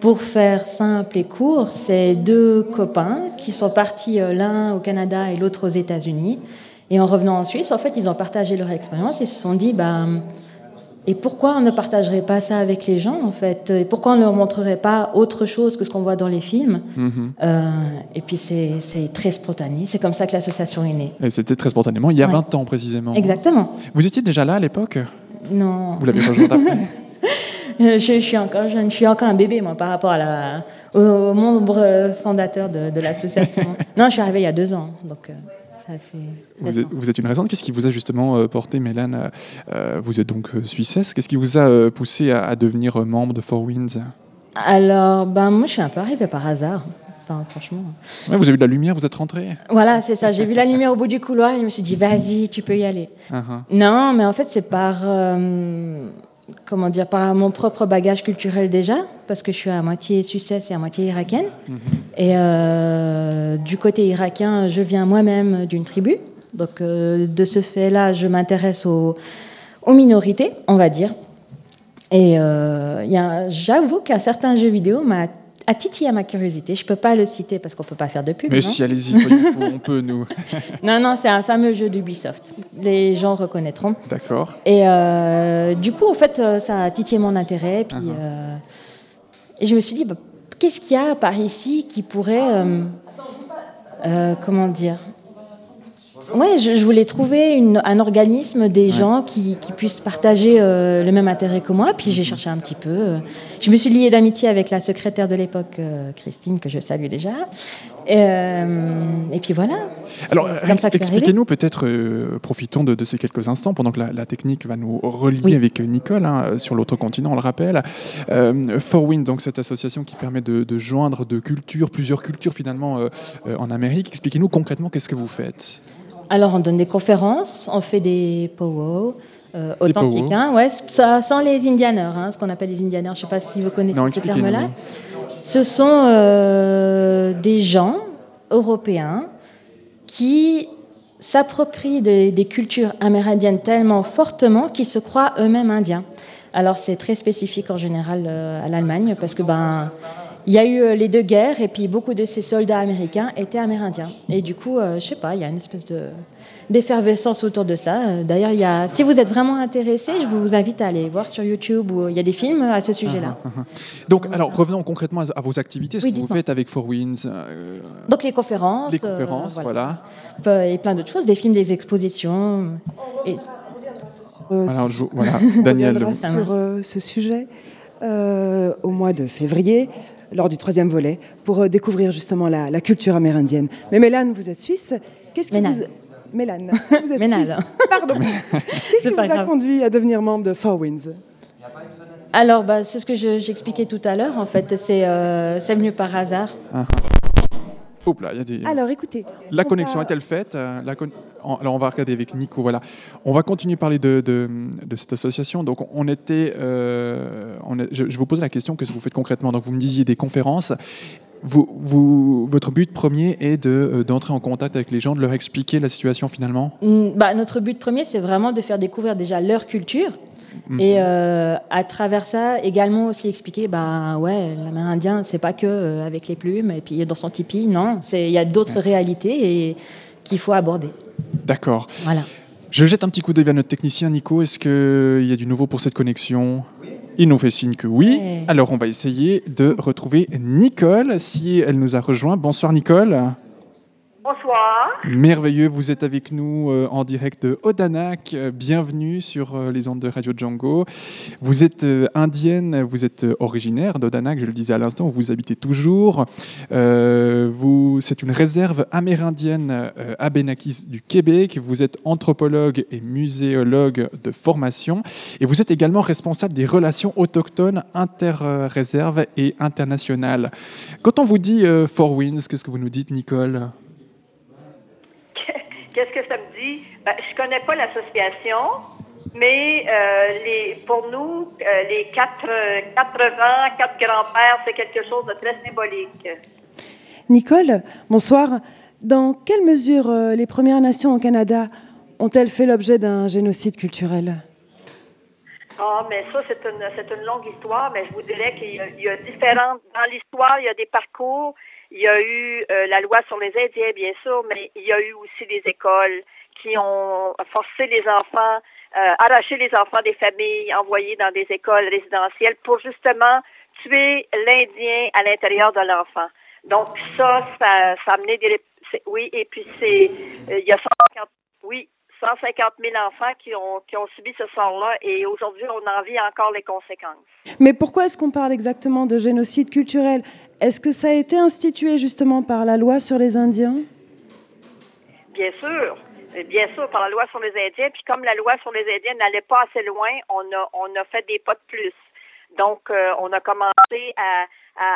Speaker 14: pour faire simple et court, c'est deux copains qui sont partis l'un au Canada et l'autre aux États-Unis. Et en revenant en Suisse, en fait, ils ont partagé leur expérience. Ils se sont dit, bah, et pourquoi on ne partagerait pas ça avec les gens, en fait? Et pourquoi on ne leur montrerait pas autre chose que ce qu'on voit dans les films?
Speaker 2: Mhm.
Speaker 14: Euh, Et puis, c'est très spontané. C'est comme ça que l'association est née.
Speaker 2: Et c'était très spontanément, il y a
Speaker 14: Ouais.
Speaker 2: 20 ans précisément.
Speaker 14: Exactement.
Speaker 2: Vous étiez déjà là à l'époque?
Speaker 14: Non.
Speaker 2: Vous l'avez rejoint après
Speaker 14: Euh, je, je suis encore jeune, je suis encore un bébé, moi, par rapport à la, au, au membre fondateur de, de l'association. non, je suis arrivée il y a deux ans, donc euh,
Speaker 2: vous êtes, vous êtes une raison. Qu'est-ce qui vous a justement euh, porté, Mélane euh, Vous êtes donc euh, suissesse. Qu'est-ce qui vous a poussé à, à devenir membre de Four Winds?
Speaker 14: Alors, ben, moi, je suis un peu arrivée par hasard. Enfin, franchement.
Speaker 2: Ouais, Vous avez eu de la lumière, vous êtes rentré
Speaker 14: Voilà, c'est ça. J'ai vu la lumière au bout du couloir et je me suis dit, vas-y, tu peux y aller.
Speaker 2: Ah, ah.
Speaker 14: Non, mais en fait, c'est par, euh, comment dire, par mon propre bagage culturel déjà, parce que je suis à moitié suissesse et à moitié irakienne. Et euh, du côté irakien, je viens moi-même d'une tribu. Donc, euh, de ce fait-là, je m'intéresse aux, aux minorités, on va dire. Et euh, j'avoue qu'un certain jeu vidéo m'a a titillé à ma curiosité. Je peux pas le citer parce qu'on peut pas faire de pub.
Speaker 2: Mais
Speaker 14: non
Speaker 2: si, allez-y, on peut, nous.
Speaker 14: non, non, c'est un fameux jeu d'Ubisoft. Les gens reconnaîtront.
Speaker 2: D'accord.
Speaker 14: Et euh, du coup, en fait, euh, ça a titillé mon intérêt. Puis,
Speaker 2: Uh-huh.
Speaker 14: euh, et je me suis dit, bah, qu'est-ce qu'il y a par ici qui pourrait, euh, comment dire Ouais, je, je voulais trouver une- un organisme, des gens qui, qui puissent partager euh, le même intérêt que moi. Puis j'ai cherché un petit peu. euh, Je me suis liée d'amitié avec la secrétaire de l'époque, euh, Christine, que je salue déjà. Et, euh, et puis voilà.
Speaker 2: Alors, expliquez-nous peut-être, euh, profitons de, de ces quelques instants, pendant que la, la technique va nous relier
Speaker 14: Oui.
Speaker 2: avec Nicole hein, sur l'autre continent, on le rappelle. Euh, Four Winds, donc cette association qui permet de, de joindre de cultures, plusieurs cultures finalement en Amérique. Expliquez-nous concrètement qu'est-ce que vous faites.
Speaker 14: Alors, on donne des conférences, on fait des powwows euh, authentiques, hein, ouais, ça, sans les indianeurs, hein, ce qu'on appelle les indianeurs. Je ne sais pas si vous connaissez
Speaker 2: Non,
Speaker 14: ce terme-là. Ce sont euh, des gens européens qui s'approprient des, des cultures amérindiennes tellement fortement qu'ils se croient eux-mêmes indiens. Alors c'est très spécifique en général euh, à l'Allemagne parce que ben il y a eu euh, les deux guerres et puis beaucoup de ces soldats américains étaient amérindiens. Et du coup, euh, je sais pas, il y a une espèce de d'effervescence autour de ça. Euh, D'ailleurs, il y a, si vous êtes vraiment intéressé, je vous invite à aller voir sur YouTube où il y a des films à ce sujet-là.
Speaker 2: Donc, alors, revenons concrètement à, vos activités, ce
Speaker 14: Oui,
Speaker 2: que vous faites avec Four Winds. euh,
Speaker 14: Donc les conférences,
Speaker 2: Les
Speaker 14: euh,
Speaker 2: conférences, voilà.
Speaker 14: Et plein d'autres choses, des films, des expositions. Et
Speaker 5: Euh,
Speaker 2: Alors, je- voilà,
Speaker 5: on
Speaker 2: Daniel.
Speaker 5: reviendra sur euh, ce sujet euh, au mois de février, lors du troisième volet, pour euh, découvrir justement la, la culture amérindienne. Mais Mélane, vous êtes suisse. Qu'est-ce qui vous... Mélane, vous êtes
Speaker 14: Ménal.
Speaker 5: suisse. Pardon. Qu'est-ce qui vous a conduit à devenir membre de Four Winds?
Speaker 14: Alors, bah, c'est ce que je- j'expliquais tout à l'heure. En fait, c'est euh, c'est venu par hasard.
Speaker 2: Ah. Hop là, il y a des...
Speaker 5: Alors, écoutez.
Speaker 2: La
Speaker 5: on
Speaker 2: connexion
Speaker 5: va-
Speaker 2: est-elle faite Euh, la con- en- Alors on va regarder avec Nico. Voilà, on va continuer à parler de, de, de cette association. Donc on était, euh, on est- je, je vous pose la question qu'est-ce que vous faites concrètement Donc vous me disiez des conférences. Vous, vous- votre but premier est de euh, d'entrer en contact avec les gens, de leur expliquer la situation finalement?
Speaker 14: Mm, Bah, notre but premier, c'est vraiment de faire découvrir déjà leur culture.
Speaker 2: Mhm.
Speaker 14: Et euh, à travers ça, également aussi expliquer, bah ouais, l'Amérindien, c'est pas que euh, avec les plumes et puis dans son tipi, non, c'est il y a d'autres réalités et qu'il faut aborder.
Speaker 2: D'accord.
Speaker 14: Voilà.
Speaker 2: Je jette un petit coup d'œil à notre technicien Nico. Est-ce qu'il y a du nouveau pour cette connexion? Il nous fait signe que oui.
Speaker 14: Ouais.
Speaker 2: Alors on va essayer de retrouver Nicole si elle nous a rejoint. Bonsoir Nicole.
Speaker 15: Bonsoir.
Speaker 2: Merveilleux, vous êtes avec nous euh, en direct de Odanak. Euh, Bienvenue sur euh, les ondes de Radio Django. Vous êtes euh, indienne, vous êtes originaire d'Odanak, je le disais à l'instant, vous habitez toujours. C'est une réserve amérindienne Abénakis du Québec. Vous êtes anthropologue et muséologue de formation. Et vous êtes également responsable des relations autochtones inter-réserves et internationales. Quand on vous dit Four Winds, qu'est-ce que vous nous dites, Nicole?
Speaker 15: Qu'est-ce que ça me dit? Ben, je connais pas l'association, mais euh, les, pour nous, euh, les quatre, euh, quatre ans, quatre grands-pères, c'est quelque chose de très symbolique.
Speaker 5: Nicole, bonsoir. Dans quelle mesure euh, les Premières Nations au Canada ont-elles fait l'objet d'un génocide culturel?
Speaker 15: Ah, mais ça, c'est une, c'est une longue histoire, mais je vous dirais qu'il y a, il y a différentes. Dans l'histoire, il y a des parcours. Il y a eu euh, la loi sur les Indiens, bien sûr, mais il y a eu aussi des écoles qui ont forcé les enfants, euh, arraché les enfants des familles, envoyés dans des écoles résidentielles pour justement tuer l'Indien à l'intérieur de l'enfant. Donc ça, ça, ça a des... Oui, et puis c'est... euh, il y a 150... Oui, 150 000 enfants qui ont, qui ont subi ce sort-là et aujourd'hui, on en vit encore les conséquences.
Speaker 5: Mais pourquoi est-ce qu'on parle exactement de génocide culturel? Est-ce que ça a été institué justement par la loi sur les Indiens?
Speaker 15: Bien sûr, bien sûr, par la loi sur les Indiens. Puis comme la loi sur les Indiens n'allait pas assez loin, on a, on a fait des pas de plus. Donc, euh, on a commencé à,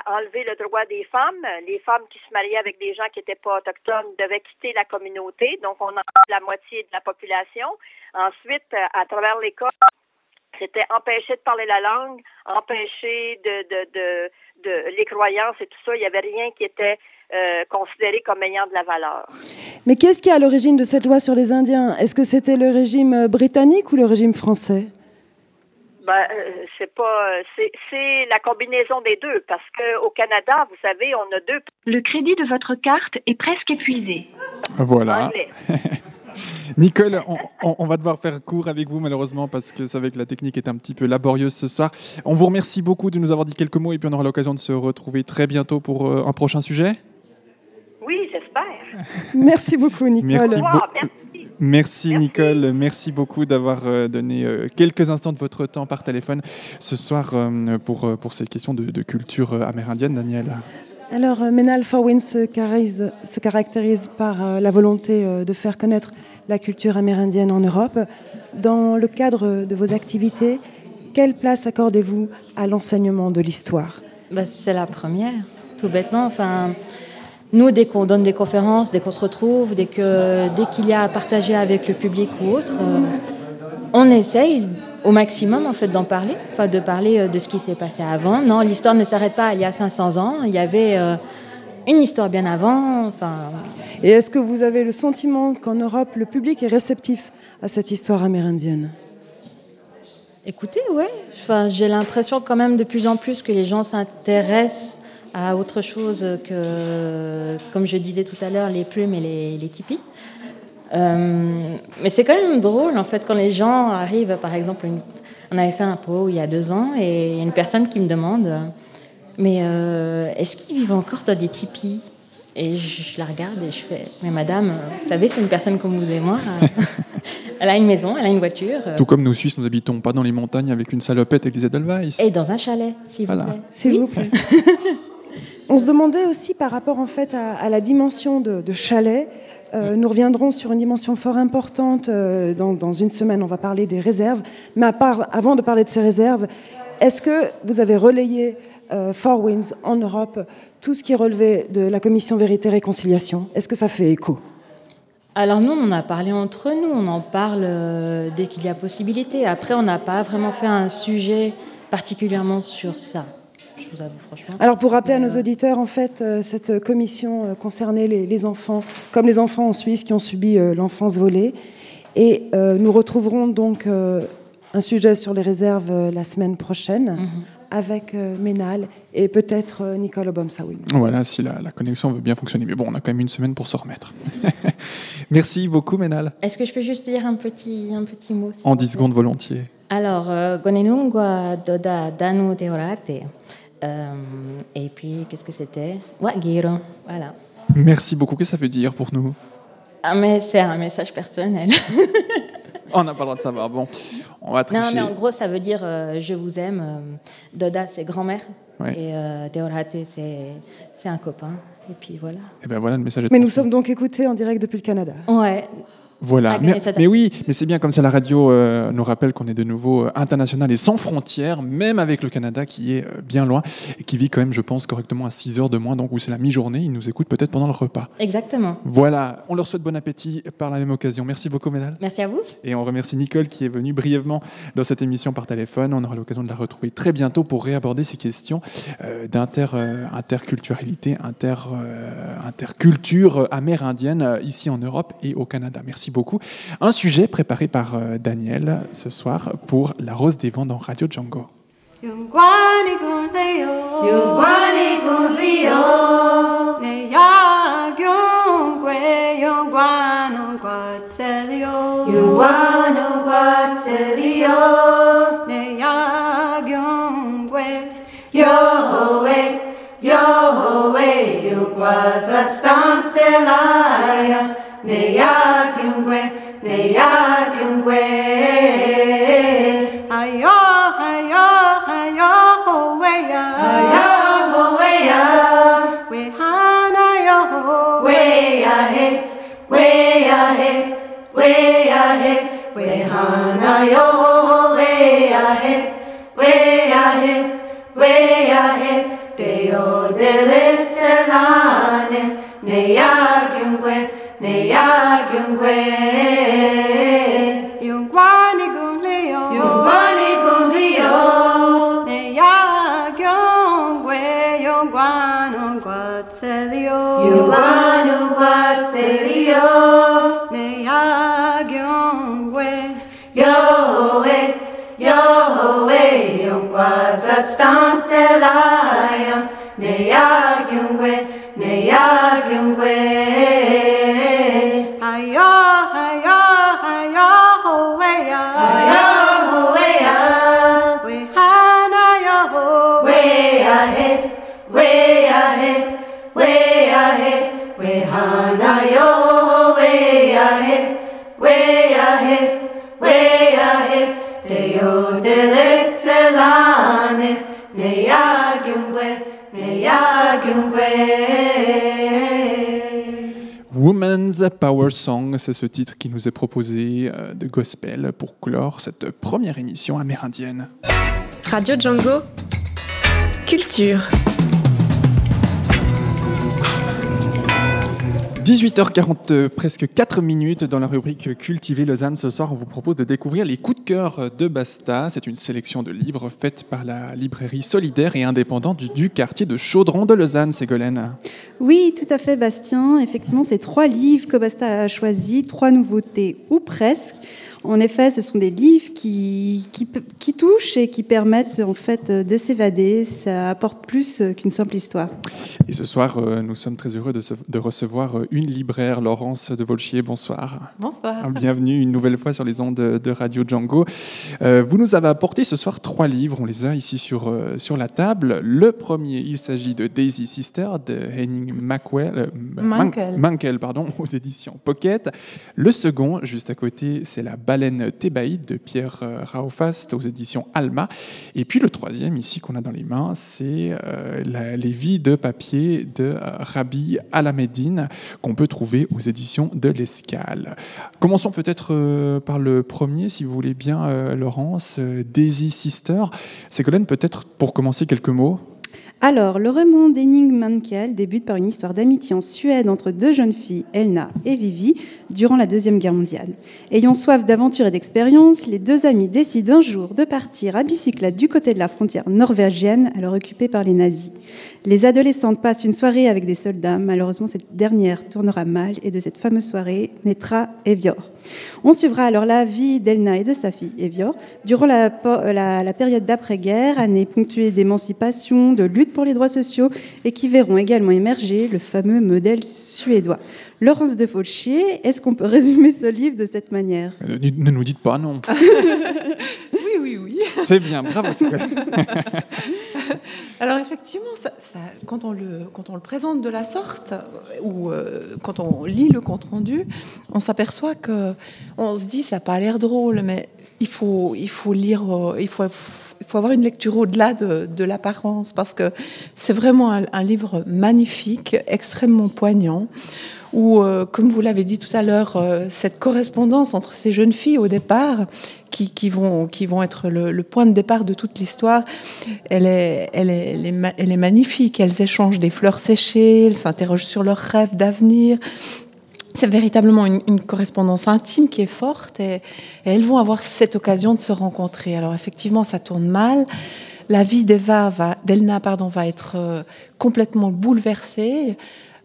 Speaker 15: enlever le droit des femmes. Les femmes qui se mariaient avec des gens qui n'étaient pas autochtones devaient quitter la communauté. Donc, on enlève la moitié de la population. Ensuite, à travers l'école, c'était empêcher de parler la langue, empêcher de, de, de, de les croyances et tout ça. Il n'y avait rien qui était euh, considéré comme ayant de la valeur.
Speaker 5: Mais qu'est-ce qui est à l'origine de cette loi sur les Indiens? Est-ce que c'était le régime euh, britannique ou le régime français?
Speaker 15: Ben, euh, c'est pas, c'est, c'est la combinaison des deux parce que au Canada, vous savez, on a deux.
Speaker 16: Le crédit de votre carte est presque épuisé.
Speaker 2: Voilà. Nicole, on, on- on va devoir faire court avec vous malheureusement parce que c'est vrai que la technique est un petit peu laborieuse ce soir. On vous remercie beaucoup de nous avoir dit quelques mots et puis on aura l'occasion de se retrouver très bientôt pour euh, un prochain sujet.
Speaker 15: Oui, j'espère.
Speaker 5: Merci beaucoup, Nicole.
Speaker 2: Merci
Speaker 15: Au revoir, merci.
Speaker 2: Merci, Nicole, merci beaucoup d'avoir euh, donné euh, quelques instants de votre temps par téléphone ce soir euh, pour, pour ces questions de, de culture amérindienne, Daniel.
Speaker 5: Alors, Ménal Forwin se caractérise, se caractérise par la volonté de faire connaître la culture amérindienne en Europe. Dans le cadre de vos activités, quelle place accordez-vous à l'enseignement de l'histoire?
Speaker 14: Bah, c'est la première, tout bêtement. Enfin, nous, dès qu'on donne des conférences, dès qu'on se retrouve, dès que dès qu'il y a à partager avec le public ou autre, euh, on essaye au maximum en fait d'en parler, enfin de parler euh, de ce qui s'est passé avant. Non, l'histoire ne s'arrête pas il y a 500 ans. Il y avait euh, une histoire bien avant. Enfin,
Speaker 5: Et est-ce que vous avez le sentiment qu'en Europe, le public est réceptif à cette histoire amérindienne?
Speaker 14: Écoutez, ouais. Enfin, j'ai l'impression quand même de plus en plus que les gens s'intéressent à autre chose que, comme je disais tout à l'heure, les plumes et les, les tipis. Euh, mais c'est quand même drôle, en fait, quand les gens arrivent, par exemple, une- on avait fait un pot il y a deux ans, et il y a une personne qui me demande, mais euh, est-ce qu'ils vivent encore dans des tipis? Et je, je la regarde et je fais, mais madame, vous savez, c'est une personne comme vous et moi. elle a une maison, elle a une voiture.
Speaker 2: Tout comme nous Suisses, nous habitons pas dans les montagnes avec une salopette avec des Edelweiss.
Speaker 14: Et dans un chalet, s'il
Speaker 2: Voilà.
Speaker 14: vous plaît.
Speaker 5: S'il vous plaît. On se demandait aussi par rapport en fait à, à la dimension de, de chalet. Euh, nous reviendrons sur une dimension fort importante euh, dans, dans une semaine. On va parler des réserves. Mais à part, avant de parler de ces réserves, est-ce que vous avez relayé euh, Four Winds en Europe tout ce qui relevait de la commission Vérité Réconciliation? Est-ce que ça fait écho?
Speaker 14: Alors nous, on en a parlé entre nous, on en parle dès qu'il y a possibilité. Après, on n'a pas vraiment fait un sujet particulièrement sur ça. Je vous avoue franchement.
Speaker 5: Alors pour rappeler à nos auditeurs, en fait, euh, cette commission euh, concernait les, les enfants, comme les enfants en Suisse qui ont subi euh, l'enfance volée. Et euh, nous retrouverons donc euh, un sujet sur les réserves euh, la semaine prochaine avec euh, Ménal et peut-être euh, Nicole Obomsawin.
Speaker 2: Voilà, si la, la connexion veut bien fonctionner. Mais bon, on a quand même une semaine pour se remettre. Merci beaucoup, Ménal.
Speaker 14: Est-ce que je peux juste dire un petit, un petit mot
Speaker 2: En
Speaker 14: vous
Speaker 2: 10
Speaker 14: plaît?
Speaker 2: secondes volontiers.
Speaker 14: Alors, euh, Gonenungwa Doda Danu Teorate. Euh, et puis, qu'est-ce que c'était? Wagiro. Voilà.
Speaker 2: Merci beaucoup. Qu'est-ce que ça veut dire pour nous?
Speaker 14: Ah, mais c'est un message personnel.
Speaker 2: On n'a pas le droit de savoir. Bon, on va tricher.
Speaker 14: Non, mais en gros, ça veut dire euh, je vous aime. Euh, Doda, c'est grand-mère.
Speaker 2: Ouais.
Speaker 14: Et euh, Teorate, c'est c'est un copain. Et puis voilà.
Speaker 2: Et ben voilà, le message est
Speaker 5: Mais nous sommes donc écoutés en direct depuis le Canada.
Speaker 14: Ouais.
Speaker 2: Voilà, mais, oui, mais c'est bien comme ça. La radio euh, nous rappelle qu'on est de nouveau euh, international et sans frontières, même avec le Canada qui est euh, bien loin et qui vit quand même, je pense, correctement à 6 heures de moins, donc où c'est la mi-journée. Ils nous écoutent peut-être pendant le repas.
Speaker 14: Exactement.
Speaker 2: Voilà, on leur souhaite bon appétit par la même occasion. Merci beaucoup, Ménal.
Speaker 14: Merci à vous.
Speaker 2: Et on remercie Nicole qui est venue brièvement dans cette émission par téléphone. On aura l'occasion de la retrouver très bientôt pour réaborder ces questions d'inter, interculturalité, inter, interculture amérindienne ici en Europe et au Canada. Merci beaucoup. Un sujet préparé par euh, Daniel ce soir pour La Rose des Vents dans Radio Django.
Speaker 17: Stancelaya, Neyadungwe. Ayo, ayo, ayo, howeya. Ayo, howeya. We hana yo. Weya he, weya he, weya he. We hana yo, weya he, weya he, weya he. Deo delitzelane, neyadungwe. Nea Gungue. Yungwane Gunleo. Yungwane Gunleo. Nea Gungue. Yungwano Guatselio. Yungwano Guatselio. Nea Gungue. Yoe. Yoe. Yungwazatstan Selaya. Nea Gungue. Nea Gungue. Delexelane, ne ne.
Speaker 2: Woman's Power Song, c'est ce titre qui nous est proposé euh, de gospel pour clore cette première émission amérindienne.
Speaker 1: Radio Django. Culture.
Speaker 2: 18h40, euh, presque 4 minutes dans la rubrique Cultiver Lausanne. Ce soir, on vous propose de découvrir les coups de cœur de Basta. C'est une sélection de livres faite par la librairie solidaire et indépendante du, du quartier de Chaudron de Lausanne, Ségolène.
Speaker 18: Oui, tout à fait, Bastien. Effectivement, c'est trois livres que Basta a choisis, trois nouveautés ou presque.
Speaker 6: En effet, ce sont des livres qui, qui, qui touchent et qui permettent en fait de s'évader. Ça apporte plus qu'une simple histoire.
Speaker 2: Et ce soir, euh, nous sommes très heureux de, se- de recevoir euh, une libraire, Laurence de Volchier. Bonsoir.
Speaker 18: Bonsoir.
Speaker 2: Bienvenue une nouvelle fois sur les ondes de, de Radio Django. Euh, vous nous avez apporté ce soir trois livres. On les a ici sur, euh, sur la table. Le premier, il s'agit de Daisy Sister de Henning Mankell, euh, pardon, aux éditions Pocket. Le second, juste à côté, c'est La baleine thébaïde de Pierre euh, Raufast aux éditions Alma. Et puis le troisième, ici, qu'on a dans les mains, c'est euh, Les vies de papier de euh, Rabbi Alameddin, qu'on peut trouver aux éditions de l'Escale. Commençons peut-être euh, par le premier, si vous voulez bien, Laurence. Daisy Sister. Ségolène, peut-être pour commencer quelques mots
Speaker 6: Alors, le roman d'Henning Mankell débute par une histoire d'amitié en Suède entre deux jeunes filles, Elna et Vivi, durant la Deuxième Guerre mondiale. Ayant soif d'aventure et d'expérience, les deux amis décident un jour de partir à bicyclette du côté de la frontière norvégienne, alors occupée par les nazis. Les adolescentes passent une soirée avec des soldats. Malheureusement, cette dernière tournera mal et de cette fameuse soirée naîtra Evior. On suivra alors la vie d'Elna et de sa fille Evior durant la- la période d'après-guerre, année ponctuée d'émancipation, de lutte pour les droits sociaux et qui verront également émerger le fameux modèle suédois. Laurence de Fauchier, est-ce qu'on peut résumer ce livre de cette manière?
Speaker 2: Euh, Ne ne nous dites pas non.
Speaker 18: Oui, oui, oui.
Speaker 2: C'est bien, bravo.
Speaker 18: Alors effectivement, ça- ça- quand, on le, quand on le présente de la sorte, ou euh, quand on lit le compte-rendu, on s'aperçoit que on se dit ça n'a pas l'air drôle, mais il faut, il faut lire, euh, il faut, il faut avoir une lecture au-delà de, de l'apparence, parce que c'est vraiment un, livre magnifique, extrêmement poignant où, euh, comme vous l'avez dit tout à l'heure, euh, cette correspondance entre ces jeunes filles au départ, qui, qui vont, qui vont être le, point de départ de toute l'histoire, elle est, elle, est, elle, est, elle est magnifique. Elles échangent des fleurs séchées, elles s'interrogent sur leurs rêves d'avenir. C'est véritablement une, correspondance intime qui est forte et, et elles vont avoir cette occasion de se rencontrer. Alors effectivement, ça tourne mal. La vie d'Eva, va, d'Elna, pardon, va être euh, complètement bouleversée.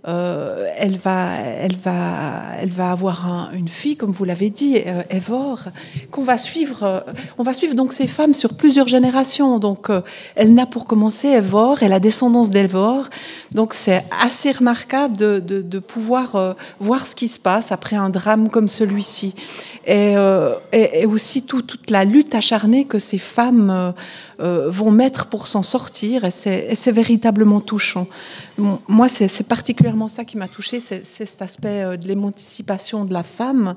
Speaker 18: Euh, elle va, elle va, elle va avoir un- une fille, comme vous l'avez dit, euh, Evor, qu'on va suivre. euh, on va suivre donc ces femmes sur plusieurs générations. Donc, euh, elle n'a pour commencer Evor et la descendance d'Evor. Donc, c'est assez remarquable de, pouvoir voir ce qui se passe après un drame comme celui-ci, et, aussi tout- toute la lutte acharnée que ces femmes euh, vont mettre pour s'en sortir. Et c'est véritablement touchant. Moi, c'est particulièrement ça qui m'a touchée, c'est cet aspect euh, de l'émancipation de la femme,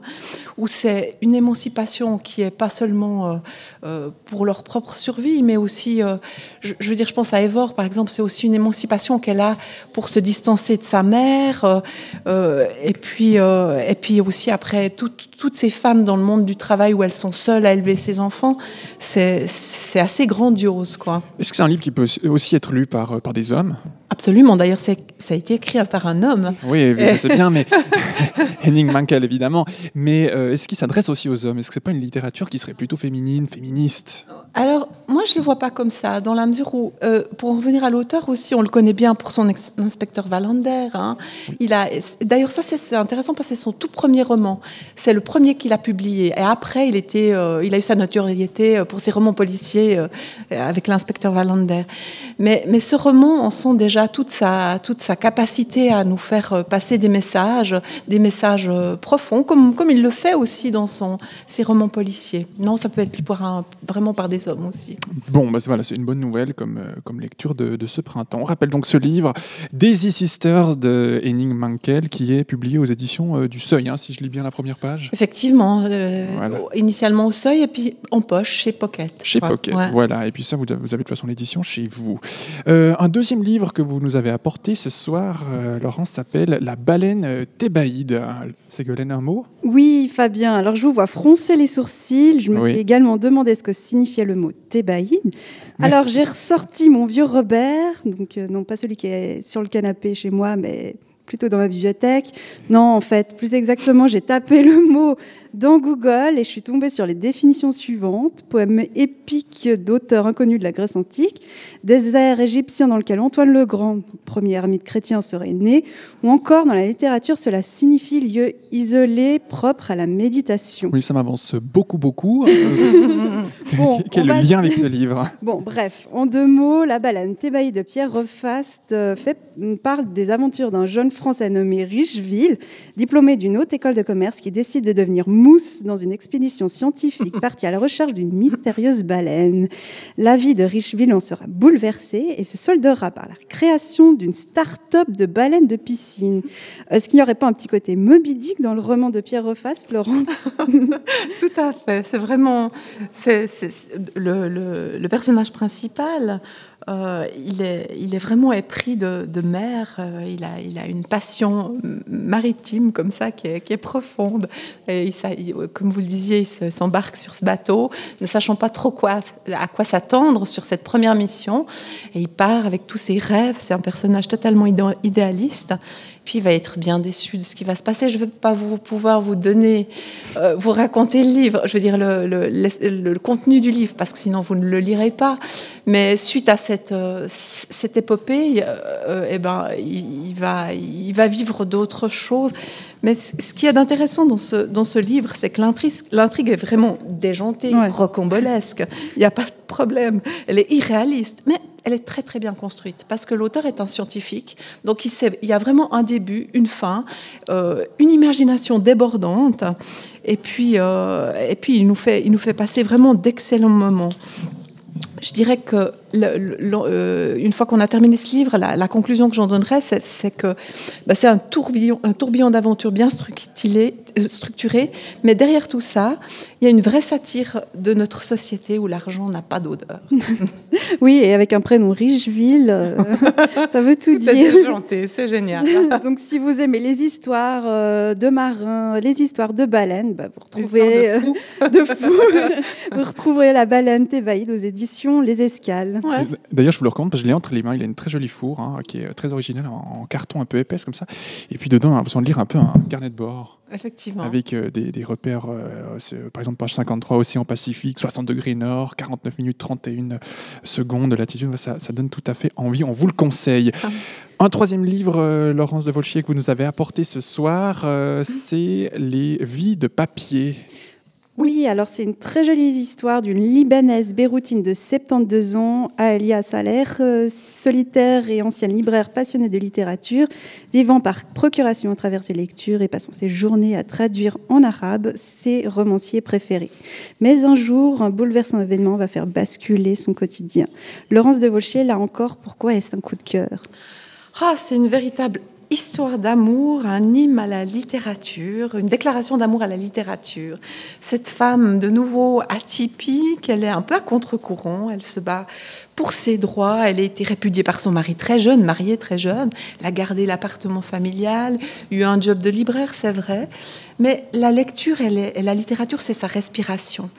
Speaker 18: où c'est une émancipation qui est pas seulement euh, pour leur propre survie, mais aussi, je, veux dire, je pense à Evor, par exemple, c'est aussi une émancipation qu'elle a pour se distancer de sa mère, et puis et puis aussi après toutes ces femmes dans le monde du travail où elles sont seules à élever ses enfants, c'est assez grandiose, quoi.
Speaker 2: Est-ce que c'est un livre qui peut aussi être lu par, euh, par des hommes?
Speaker 18: Absolument. D'ailleurs, c'est- ça a été écrit par un homme.
Speaker 2: Oui, je sais bien, mais Henning Mankell, évidemment. Mais euh, est-ce qu'il s'adresse aussi aux hommes? Est-ce que c'est pas une littérature qui serait plutôt féminine, féministe?
Speaker 18: Alors, moi, je le vois pas comme ça, dans la mesure où, euh, pour en revenir à l'auteur aussi, on le connaît bien pour son inspecteur Wallander. hein. Il a, d'ailleurs, ça c'est intéressant parce que c'est son tout premier roman. C'est le premier qu'il a publié. Et après, il était, euh, il a eu sa notoriété euh, pour ses romans policiers euh, avec l'inspecteur Wallander. Mais, mais ce roman en sent déjà toute sa, toute sa capacité à nous faire passer des messages, des messages profonds, comme, comme il le fait aussi dans son, ses romans policiers. Non, ça peut être par un- vraiment par des hommes aussi.
Speaker 2: Bon, bah, c'est- voilà, c'est une bonne nouvelle comme, euh, comme lecture de, de ce printemps. On rappelle donc ce livre, Daisy Sister de Henning Mankell, qui est publié aux éditions euh, du Seuil, hein, si je lis bien la première page.
Speaker 18: Effectivement, euh,
Speaker 2: Voilà.
Speaker 18: initialement au seuil et puis en poche chez Pocket.
Speaker 2: Chez
Speaker 18: crois.
Speaker 2: Pocket,
Speaker 18: Ouais.
Speaker 2: voilà. Et puis ça, vous avez, vous avez de toute façon l'édition chez vous. Euh, un deuxième livre que vous nous avez apporté ce soir, euh, Laurence, s'appelle La baleine thébaïde. Ségolène, un mot
Speaker 6: Oui, Fabien. Alors, je vous vois froncer les sourcils. Je me
Speaker 2: Oui.
Speaker 6: suis également demandé ce que signifiait le mot thébaïde. Alors, j'ai ressorti mon vieux Robert, donc euh, non pas celui qui est sur le canapé chez moi, mais plutôt dans ma bibliothèque. Non, en fait, plus exactement, j'ai tapé le mot dans Google et je suis tombée sur les définitions suivantes. Poème épique d'auteur inconnu de la Grèce antique, désert égyptien dans lequel Antoine le Grand, premier ermite chrétien, serait né, ou encore dans la littérature, cela signifie lieu isolé, propre à la méditation.
Speaker 2: Oui, ça m'avance beaucoup, beaucoup. Euh,
Speaker 6: Bon,
Speaker 2: Quel le lien avec ce livre?
Speaker 6: Bon, bref, en deux mots, La baleine Thébaï de Pierre Rofaste euh, fait, parle des aventures d'un jeune Français nommé Richeville, diplômé d'une haute école de commerce, qui décide de devenir mousse dans une expédition scientifique partie à la recherche d'une mystérieuse baleine. La vie de Richeville en sera bouleversée et se soldera par la création d'une start-up de baleines de piscine. Est-ce qu'il n'y aurait pas un petit côté Moby Dick dans le roman de Pierre Rofaste, Laurence
Speaker 18: Tout à fait. C'est vraiment le, le- le personnage principal. Euh, il, est, vraiment épris de, mer. euh, il, a, une passion maritime comme ça qui est, profonde. Et comme vous le disiez, il se- s'embarque sur ce bateau, ne sachant pas trop quoi, à quoi s'attendre sur cette première mission. Et il part avec tous ses rêves. C'est un personnage totalement idé- idéaliste. Puis il va être bien déçu de ce qui va se passer. Je ne vais pas vous pouvoir vous donner, euh, vous raconter le livre, je veux dire le, contenu du livre, parce que sinon vous ne le lirez pas. Mais suite à cette, euh, cette épopée, euh, eh ben, il va, il va vivre d'autres choses. Mais ce qui est d'intéressant dans ce, dans ce livre, c'est que l'intrigue, est vraiment déjantée, rocambolesque. Il n'y a pas de problème. Elle est irréaliste, mais elle est très très bien construite parce que l'auteur est un scientifique. Donc il, sait- il y a vraiment un début, une fin, euh, une imagination débordante. Et puis, euh, et puis il, nous fait, il nous fait passer vraiment d'excellents moments. Je dirais que le- le- le- euh, une fois qu'on a terminé ce livre, la, la conclusion que j'en donnerais, c'est que bah, c'est un tourbillon, un tourbillon d'aventures bien structuré, euh, structuré, mais derrière tout ça, il y a une vraie satire de notre société où l'argent n'a pas d'odeur.
Speaker 6: Oui, et avec un prénom Richeville, euh, ça veut tout dire.
Speaker 18: déjanté, c'est génial.
Speaker 6: Donc, si vous aimez les histoires de marins, les histoires de baleines, bah, vous retrouverez
Speaker 18: Histoires
Speaker 6: euh, de fous. vous retrouverez la baleine Thébaïde aux éditions Les Escales.
Speaker 2: D'ailleurs, je vous le recommande parce que je l'ai entre les mains. Il a une très jolie fourre hein, qui est très originale en, en carton un peu épaisse comme ça. Et puis dedans, on a l'impression de lire un peu un carnet de bord.
Speaker 18: Effectivement.
Speaker 2: Avec euh, des, des repères, euh, par exemple, page 53, Océan Pacifique, 60 degrés nord, 49 minutes 31 secondes de latitude. Ça, ça donne tout à fait envie. On vous le conseille. Un troisième livre, euh, Laurence de Volchier, que vous nous avez apporté ce soir, euh, c'est Les vies de papier.
Speaker 6: Oui, alors c'est une très jolie histoire d'une Libanaise béroutine de 72 ans, Alia Saleh, euh, solitaire et ancienne libraire passionnée de littérature, vivant par procuration à travers ses lectures et passant ses journées à traduire en arabe ses romanciers préférés. Mais un jour, un bouleversant événement va faire basculer son quotidien. Laurence de Volchier, là encore, pourquoi est-ce un coup de cœur?
Speaker 18: Ah, c'est une véritable histoire d'amour, un hymne à la littérature, une déclaration d'amour à la littérature. Cette femme, de nouveau atypique, elle est un peu à contre-courant, elle se bat pour ses droits, elle a été répudiée par son mari très jeune, mariée très jeune, elle a gardé l'appartement familial, eu un job de libraire, c'est vrai, mais la lecture et la littérature, c'est sa respiration,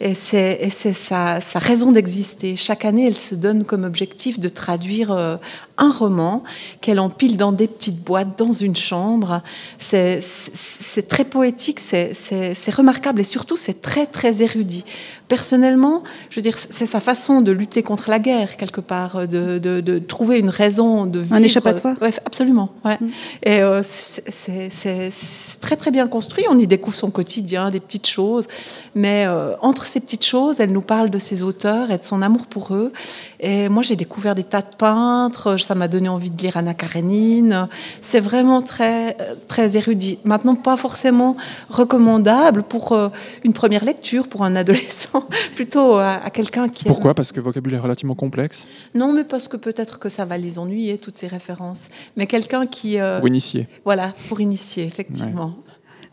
Speaker 18: et c'est sa, sa raison d'exister. Chaque année, elle se donne comme objectif de traduire euh, un roman qu'elle empile dans des petites boîtes dans une chambre. C'est très poétique, c'est remarquable et surtout c'est très très érudit. Personnellement, je veux dire, c'est sa façon de lutter contre la guerre quelque part, de, de- de trouver une raison de vivre.
Speaker 6: échappatoire
Speaker 18: Ouais, absolument. Ouais. Et euh, c'est- très très bien construit. On y découvre son quotidien, des petites choses. Mais euh, entre ces petites choses, elle nous parle de ses auteurs et de son amour pour eux. Et moi, j'ai découvert des tas de peintres. Ça m'a donné envie de lire Anna Karenine. C'est vraiment très euh, très érudit. Maintenant, pas forcément recommandable pour euh, une première lecture pour un adolescent, plutôt à, à quelqu'un qui aime-
Speaker 2: Pourquoi? Parce que le vocabulaire est complexe.
Speaker 18: non, mais parce que peut-être que ça va les ennuyer, toutes ces références. Mais quelqu'un qui... euh,
Speaker 2: Pour initier.
Speaker 18: Voilà, pour initier, effectivement.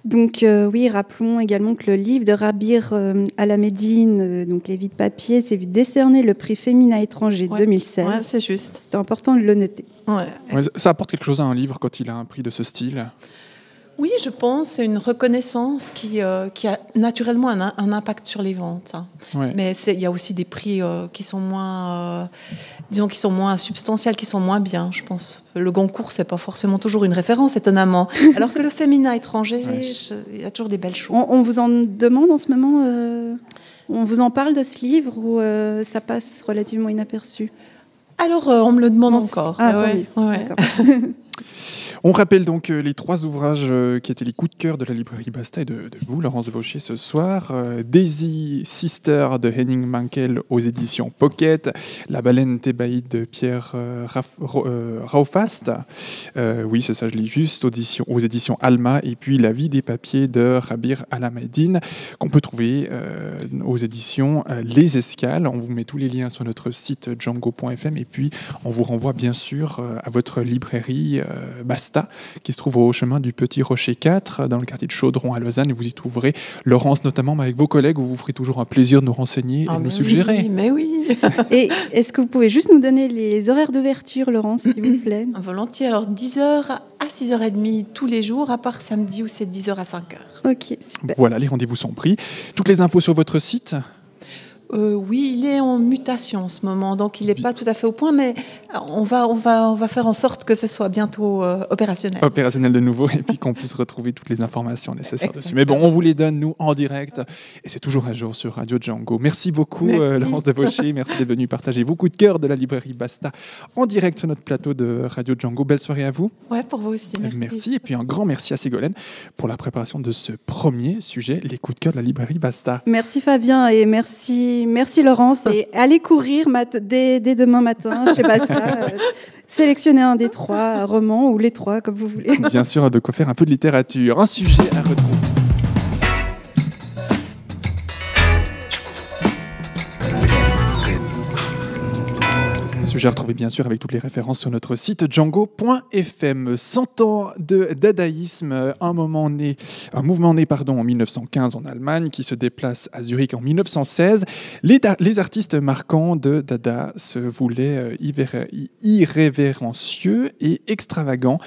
Speaker 6: Donc euh, oui, rappelons également que le livre de Rabir euh, Alameddine, euh, donc Les vies de papier, s'est vu décerner le prix Féminin étranger 2016.
Speaker 18: ouais, c'est juste.
Speaker 6: C'est important de le noter.
Speaker 2: Ouais, ça apporte quelque chose à un livre quand il a un prix de ce style.
Speaker 18: Oui, je pense, c'est une reconnaissance qui, euh, qui a naturellement un, un impact sur les ventes. hein.
Speaker 2: Ouais.
Speaker 18: Mais il y a aussi des prix euh, qui sont moins euh, disons, qui sont moins substantiels, qui sont moins bien, je pense. Le Goncourt, c'est pas forcément toujours une référence, étonnamment. Alors que le féminin étranger, il y a toujours des belles choses.
Speaker 19: On, on vous en demande en ce moment euh, On vous en parle de ce livre ou euh, ça passe relativement inaperçu?
Speaker 18: Alors, euh, on me le demande
Speaker 19: Non,
Speaker 18: encore.
Speaker 19: Ah,
Speaker 18: Ouais,
Speaker 19: tant
Speaker 18: ouais,
Speaker 2: On rappelle donc euh, les trois ouvrages euh, qui étaient les coups de cœur de la librairie Basta et de, vous, Laurence de Vaucher, ce soir. Euh, Daisy Sister de Henning Mankell aux éditions Pocket, La baleine thébaïde de Pierre Raff- Raufast, oui c'est ça je lis juste, audition, aux éditions Alma, et puis La vie des papiers de Rabir Alameddin, qu'on peut trouver aux éditions Les Escales. On vous met tous les liens sur notre site django.fm, et puis on vous renvoie bien sûr à votre librairie euh, Qui se trouve au chemin du Petit Rocher 4, dans le quartier de Chaudron à Lausanne, et vous y trouverez Laurence notamment, mais avec vos collègues, où vous ferez toujours un plaisir de nous renseigner et
Speaker 18: Ah,
Speaker 2: de nous suggérer.
Speaker 18: oui, mais oui.
Speaker 19: Et est-ce que vous pouvez juste nous donner les horaires d'ouverture, Laurence, s'il vous plaît
Speaker 18: Volontiers. Alors, 10h à 6h30 tous les jours, à part samedi où c'est 10h à 5h.
Speaker 19: Ok, super.
Speaker 2: Voilà, les rendez-vous sont pris. Toutes les infos sur votre site
Speaker 18: Euh, oui, il est en mutation en ce moment, donc il n'est pas tout à fait au point, mais on va, on va, on va faire en sorte que ce soit bientôt euh, opérationnel.
Speaker 2: opérationnel de nouveau et puis qu'on puisse retrouver toutes les informations nécessaires dessus. Mais bon, on vous les donne, nous, en direct. Et c'est toujours à jour sur Radio Django. Merci beaucoup,
Speaker 18: Merci.
Speaker 2: euh, Laurence. Merci d'être venue partager vos coups de cœur de la librairie Basta en direct sur notre plateau de Radio Django. Belle soirée à vous.
Speaker 18: Ouais, pour vous aussi. Merci.
Speaker 2: Merci. Et puis un grand merci à Ségolène pour la préparation de ce premier sujet, les coups de cœur de la librairie Basta.
Speaker 19: Merci Fabien et merci, merci Laurence. Et allez courir dès demain matin chez Basta. euh, sélectionnez un des trois romans ou les trois, comme vous voulez.
Speaker 2: Bien sûr, de quoi faire un peu de littérature. Un sujet à retrouver. Sujet à retrouver bien sûr avec toutes les références sur notre site django.fm. 100 ans de dadaïsme, un, moment né, un mouvement né pardon, en 1915 en Allemagne qui se déplace à Zurich en 1916. Les, artistes marquants de Dada se voulaient euh, irrévérencieux et extravagants.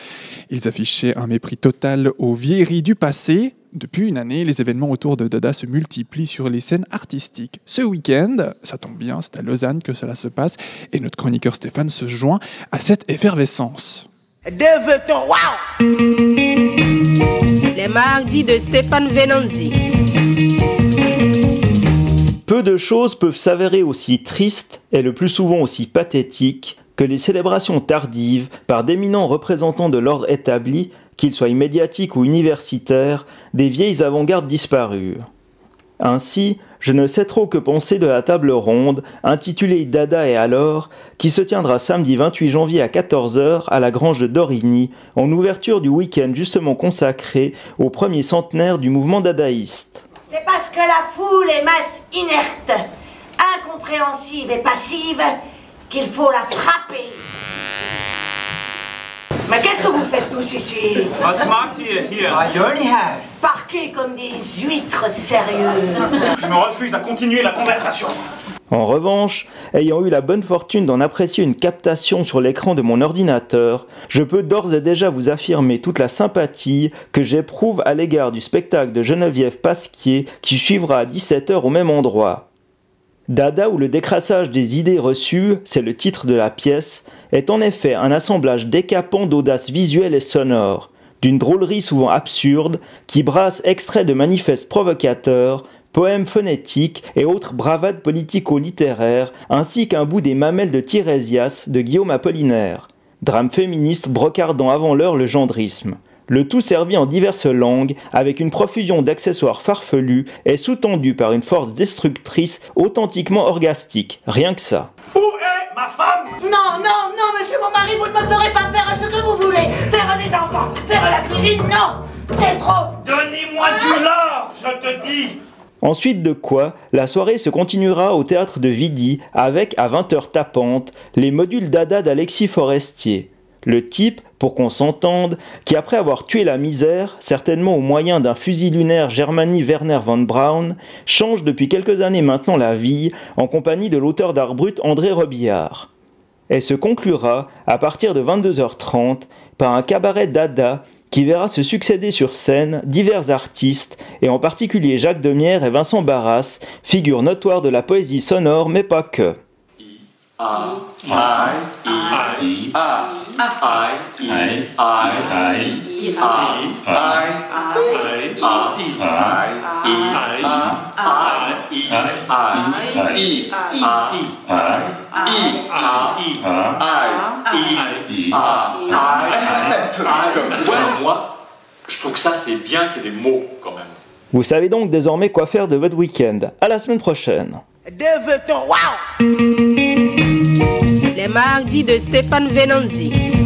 Speaker 2: Ils affichaient un mépris total aux vieilleries du passé. Depuis une année, les événements autour de Dada se multiplient sur les scènes artistiques. Ce week-end, ça tombe bien, c'est à Lausanne que cela se passe, et notre chroniqueur Stéphane se joint à cette effervescence.
Speaker 20: Les mardis de Stéphane Venanzi.
Speaker 21: Peu de choses peuvent s'avérer aussi tristes et le plus souvent aussi pathétiques que les célébrations tardives par d'éminents représentants de l'ordre établi, qu'ils soient médiatiques ou universitaires, des vieilles avant-gardes disparues. Ainsi, je ne sais trop que penser de la table ronde, intitulée Dada et alors, qui se tiendra samedi 28 janvier à 14h à la grange de Dorigny, en ouverture du week-end justement consacré au premier centenaire du mouvement dadaïste.
Speaker 22: C'est parce que la foule est masse inerte, incompréhensive et passive qu'il faut la frapper. Mais qu'est-ce que vous faites tous ici?
Speaker 23: Majornihaar.
Speaker 22: Parqués comme des huîtres sérieuses.
Speaker 23: Je me refuse à continuer la conversation.
Speaker 21: En revanche, ayant eu la bonne fortune d'en apprécier une captation sur l'écran de mon ordinateur, je peux d'ores et déjà vous affirmer toute la sympathie que j'éprouve à l'égard du spectacle de Geneviève Pasquier qui suivra à 17h au même endroit. Dada ou le décrassage des idées reçues, c'est le titre de la pièce, est en effet un assemblage décapant d'audace visuelle et sonore, d'une drôlerie souvent absurde, qui brasse extraits de manifestes provocateurs, poèmes phonétiques et autres bravades politico-littéraires, ainsi qu'un bout des mamelles de Tirésias de Guillaume Apollinaire, drame féministe brocardant avant l'heure le gendrisme. Le tout servi en diverses langues, avec une profusion d'accessoires farfelus et sous-tendu par une force destructrice authentiquement orgastique. Rien que ça.
Speaker 23: Est ma femme
Speaker 22: Non, non, non, monsieur mon mari, vous ne me ferez pas faire ce que vous voulez. Faire des enfants, faire la cuisine, non, c'est trop.
Speaker 23: Donnez-moi du lard, je te dis
Speaker 21: Ensuite de quoi, la soirée se continuera au théâtre de Vidy avec, à 20h tapante, les modules Dada d'Alexis Forestier. Le type, pour qu'on s'entende, qui après avoir tué la misère, certainement au moyen d'un fusil lunaire Germanie Werner von Braun, change depuis quelques années maintenant la vie en compagnie de l'auteur d'art brut André Robillard. Et se conclura, à partir de 22h30, par un cabaret Dada qui verra se succéder sur scène divers artistes, et en particulier Jacques Demierre et Vincent Barras, figures notoires de la poésie sonore mais pas que.
Speaker 24: Moi, je trouve que ça c'est bien qu'il y ait des mots quand même.
Speaker 21: Vous savez donc désormais quoi faire de votre week-end. À la semaine prochaine.
Speaker 20: Les de Stéphane Venanzi.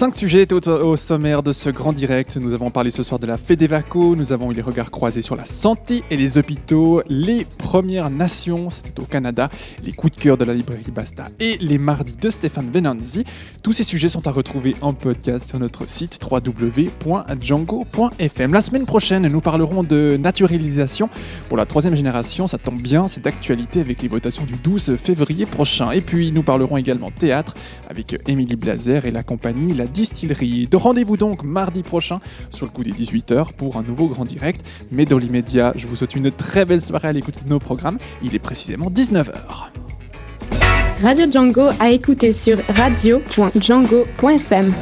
Speaker 2: Cinq sujets étaient au, sommaire de ce grand direct. Nous avons parlé ce soir de la Fédévaco, nous avons eu les regards croisés sur la santé et les hôpitaux, les Premières Nations, c'était au Canada, les coups de cœur de la librairie Basta et les mardis de Stéphane Benanzi. Tous ces sujets sont à retrouver en podcast sur notre site www.django.fm. La semaine prochaine, nous parlerons de naturalisation pour la troisième génération. Ça tombe bien, c'est d'actualité avec les votations du 12 février prochain. Et puis, nous parlerons également théâtre avec Émilie Blazer et la compagnie La Distillerie. De rendez-vous donc mardi prochain sur le coup des 18h pour un nouveau grand direct. Mais dans l'immédiat, je vous souhaite une très belle soirée à l'écoute de nos programmes. Il est précisément 19h.
Speaker 1: Radio Django à écouter sur radio.django.fm.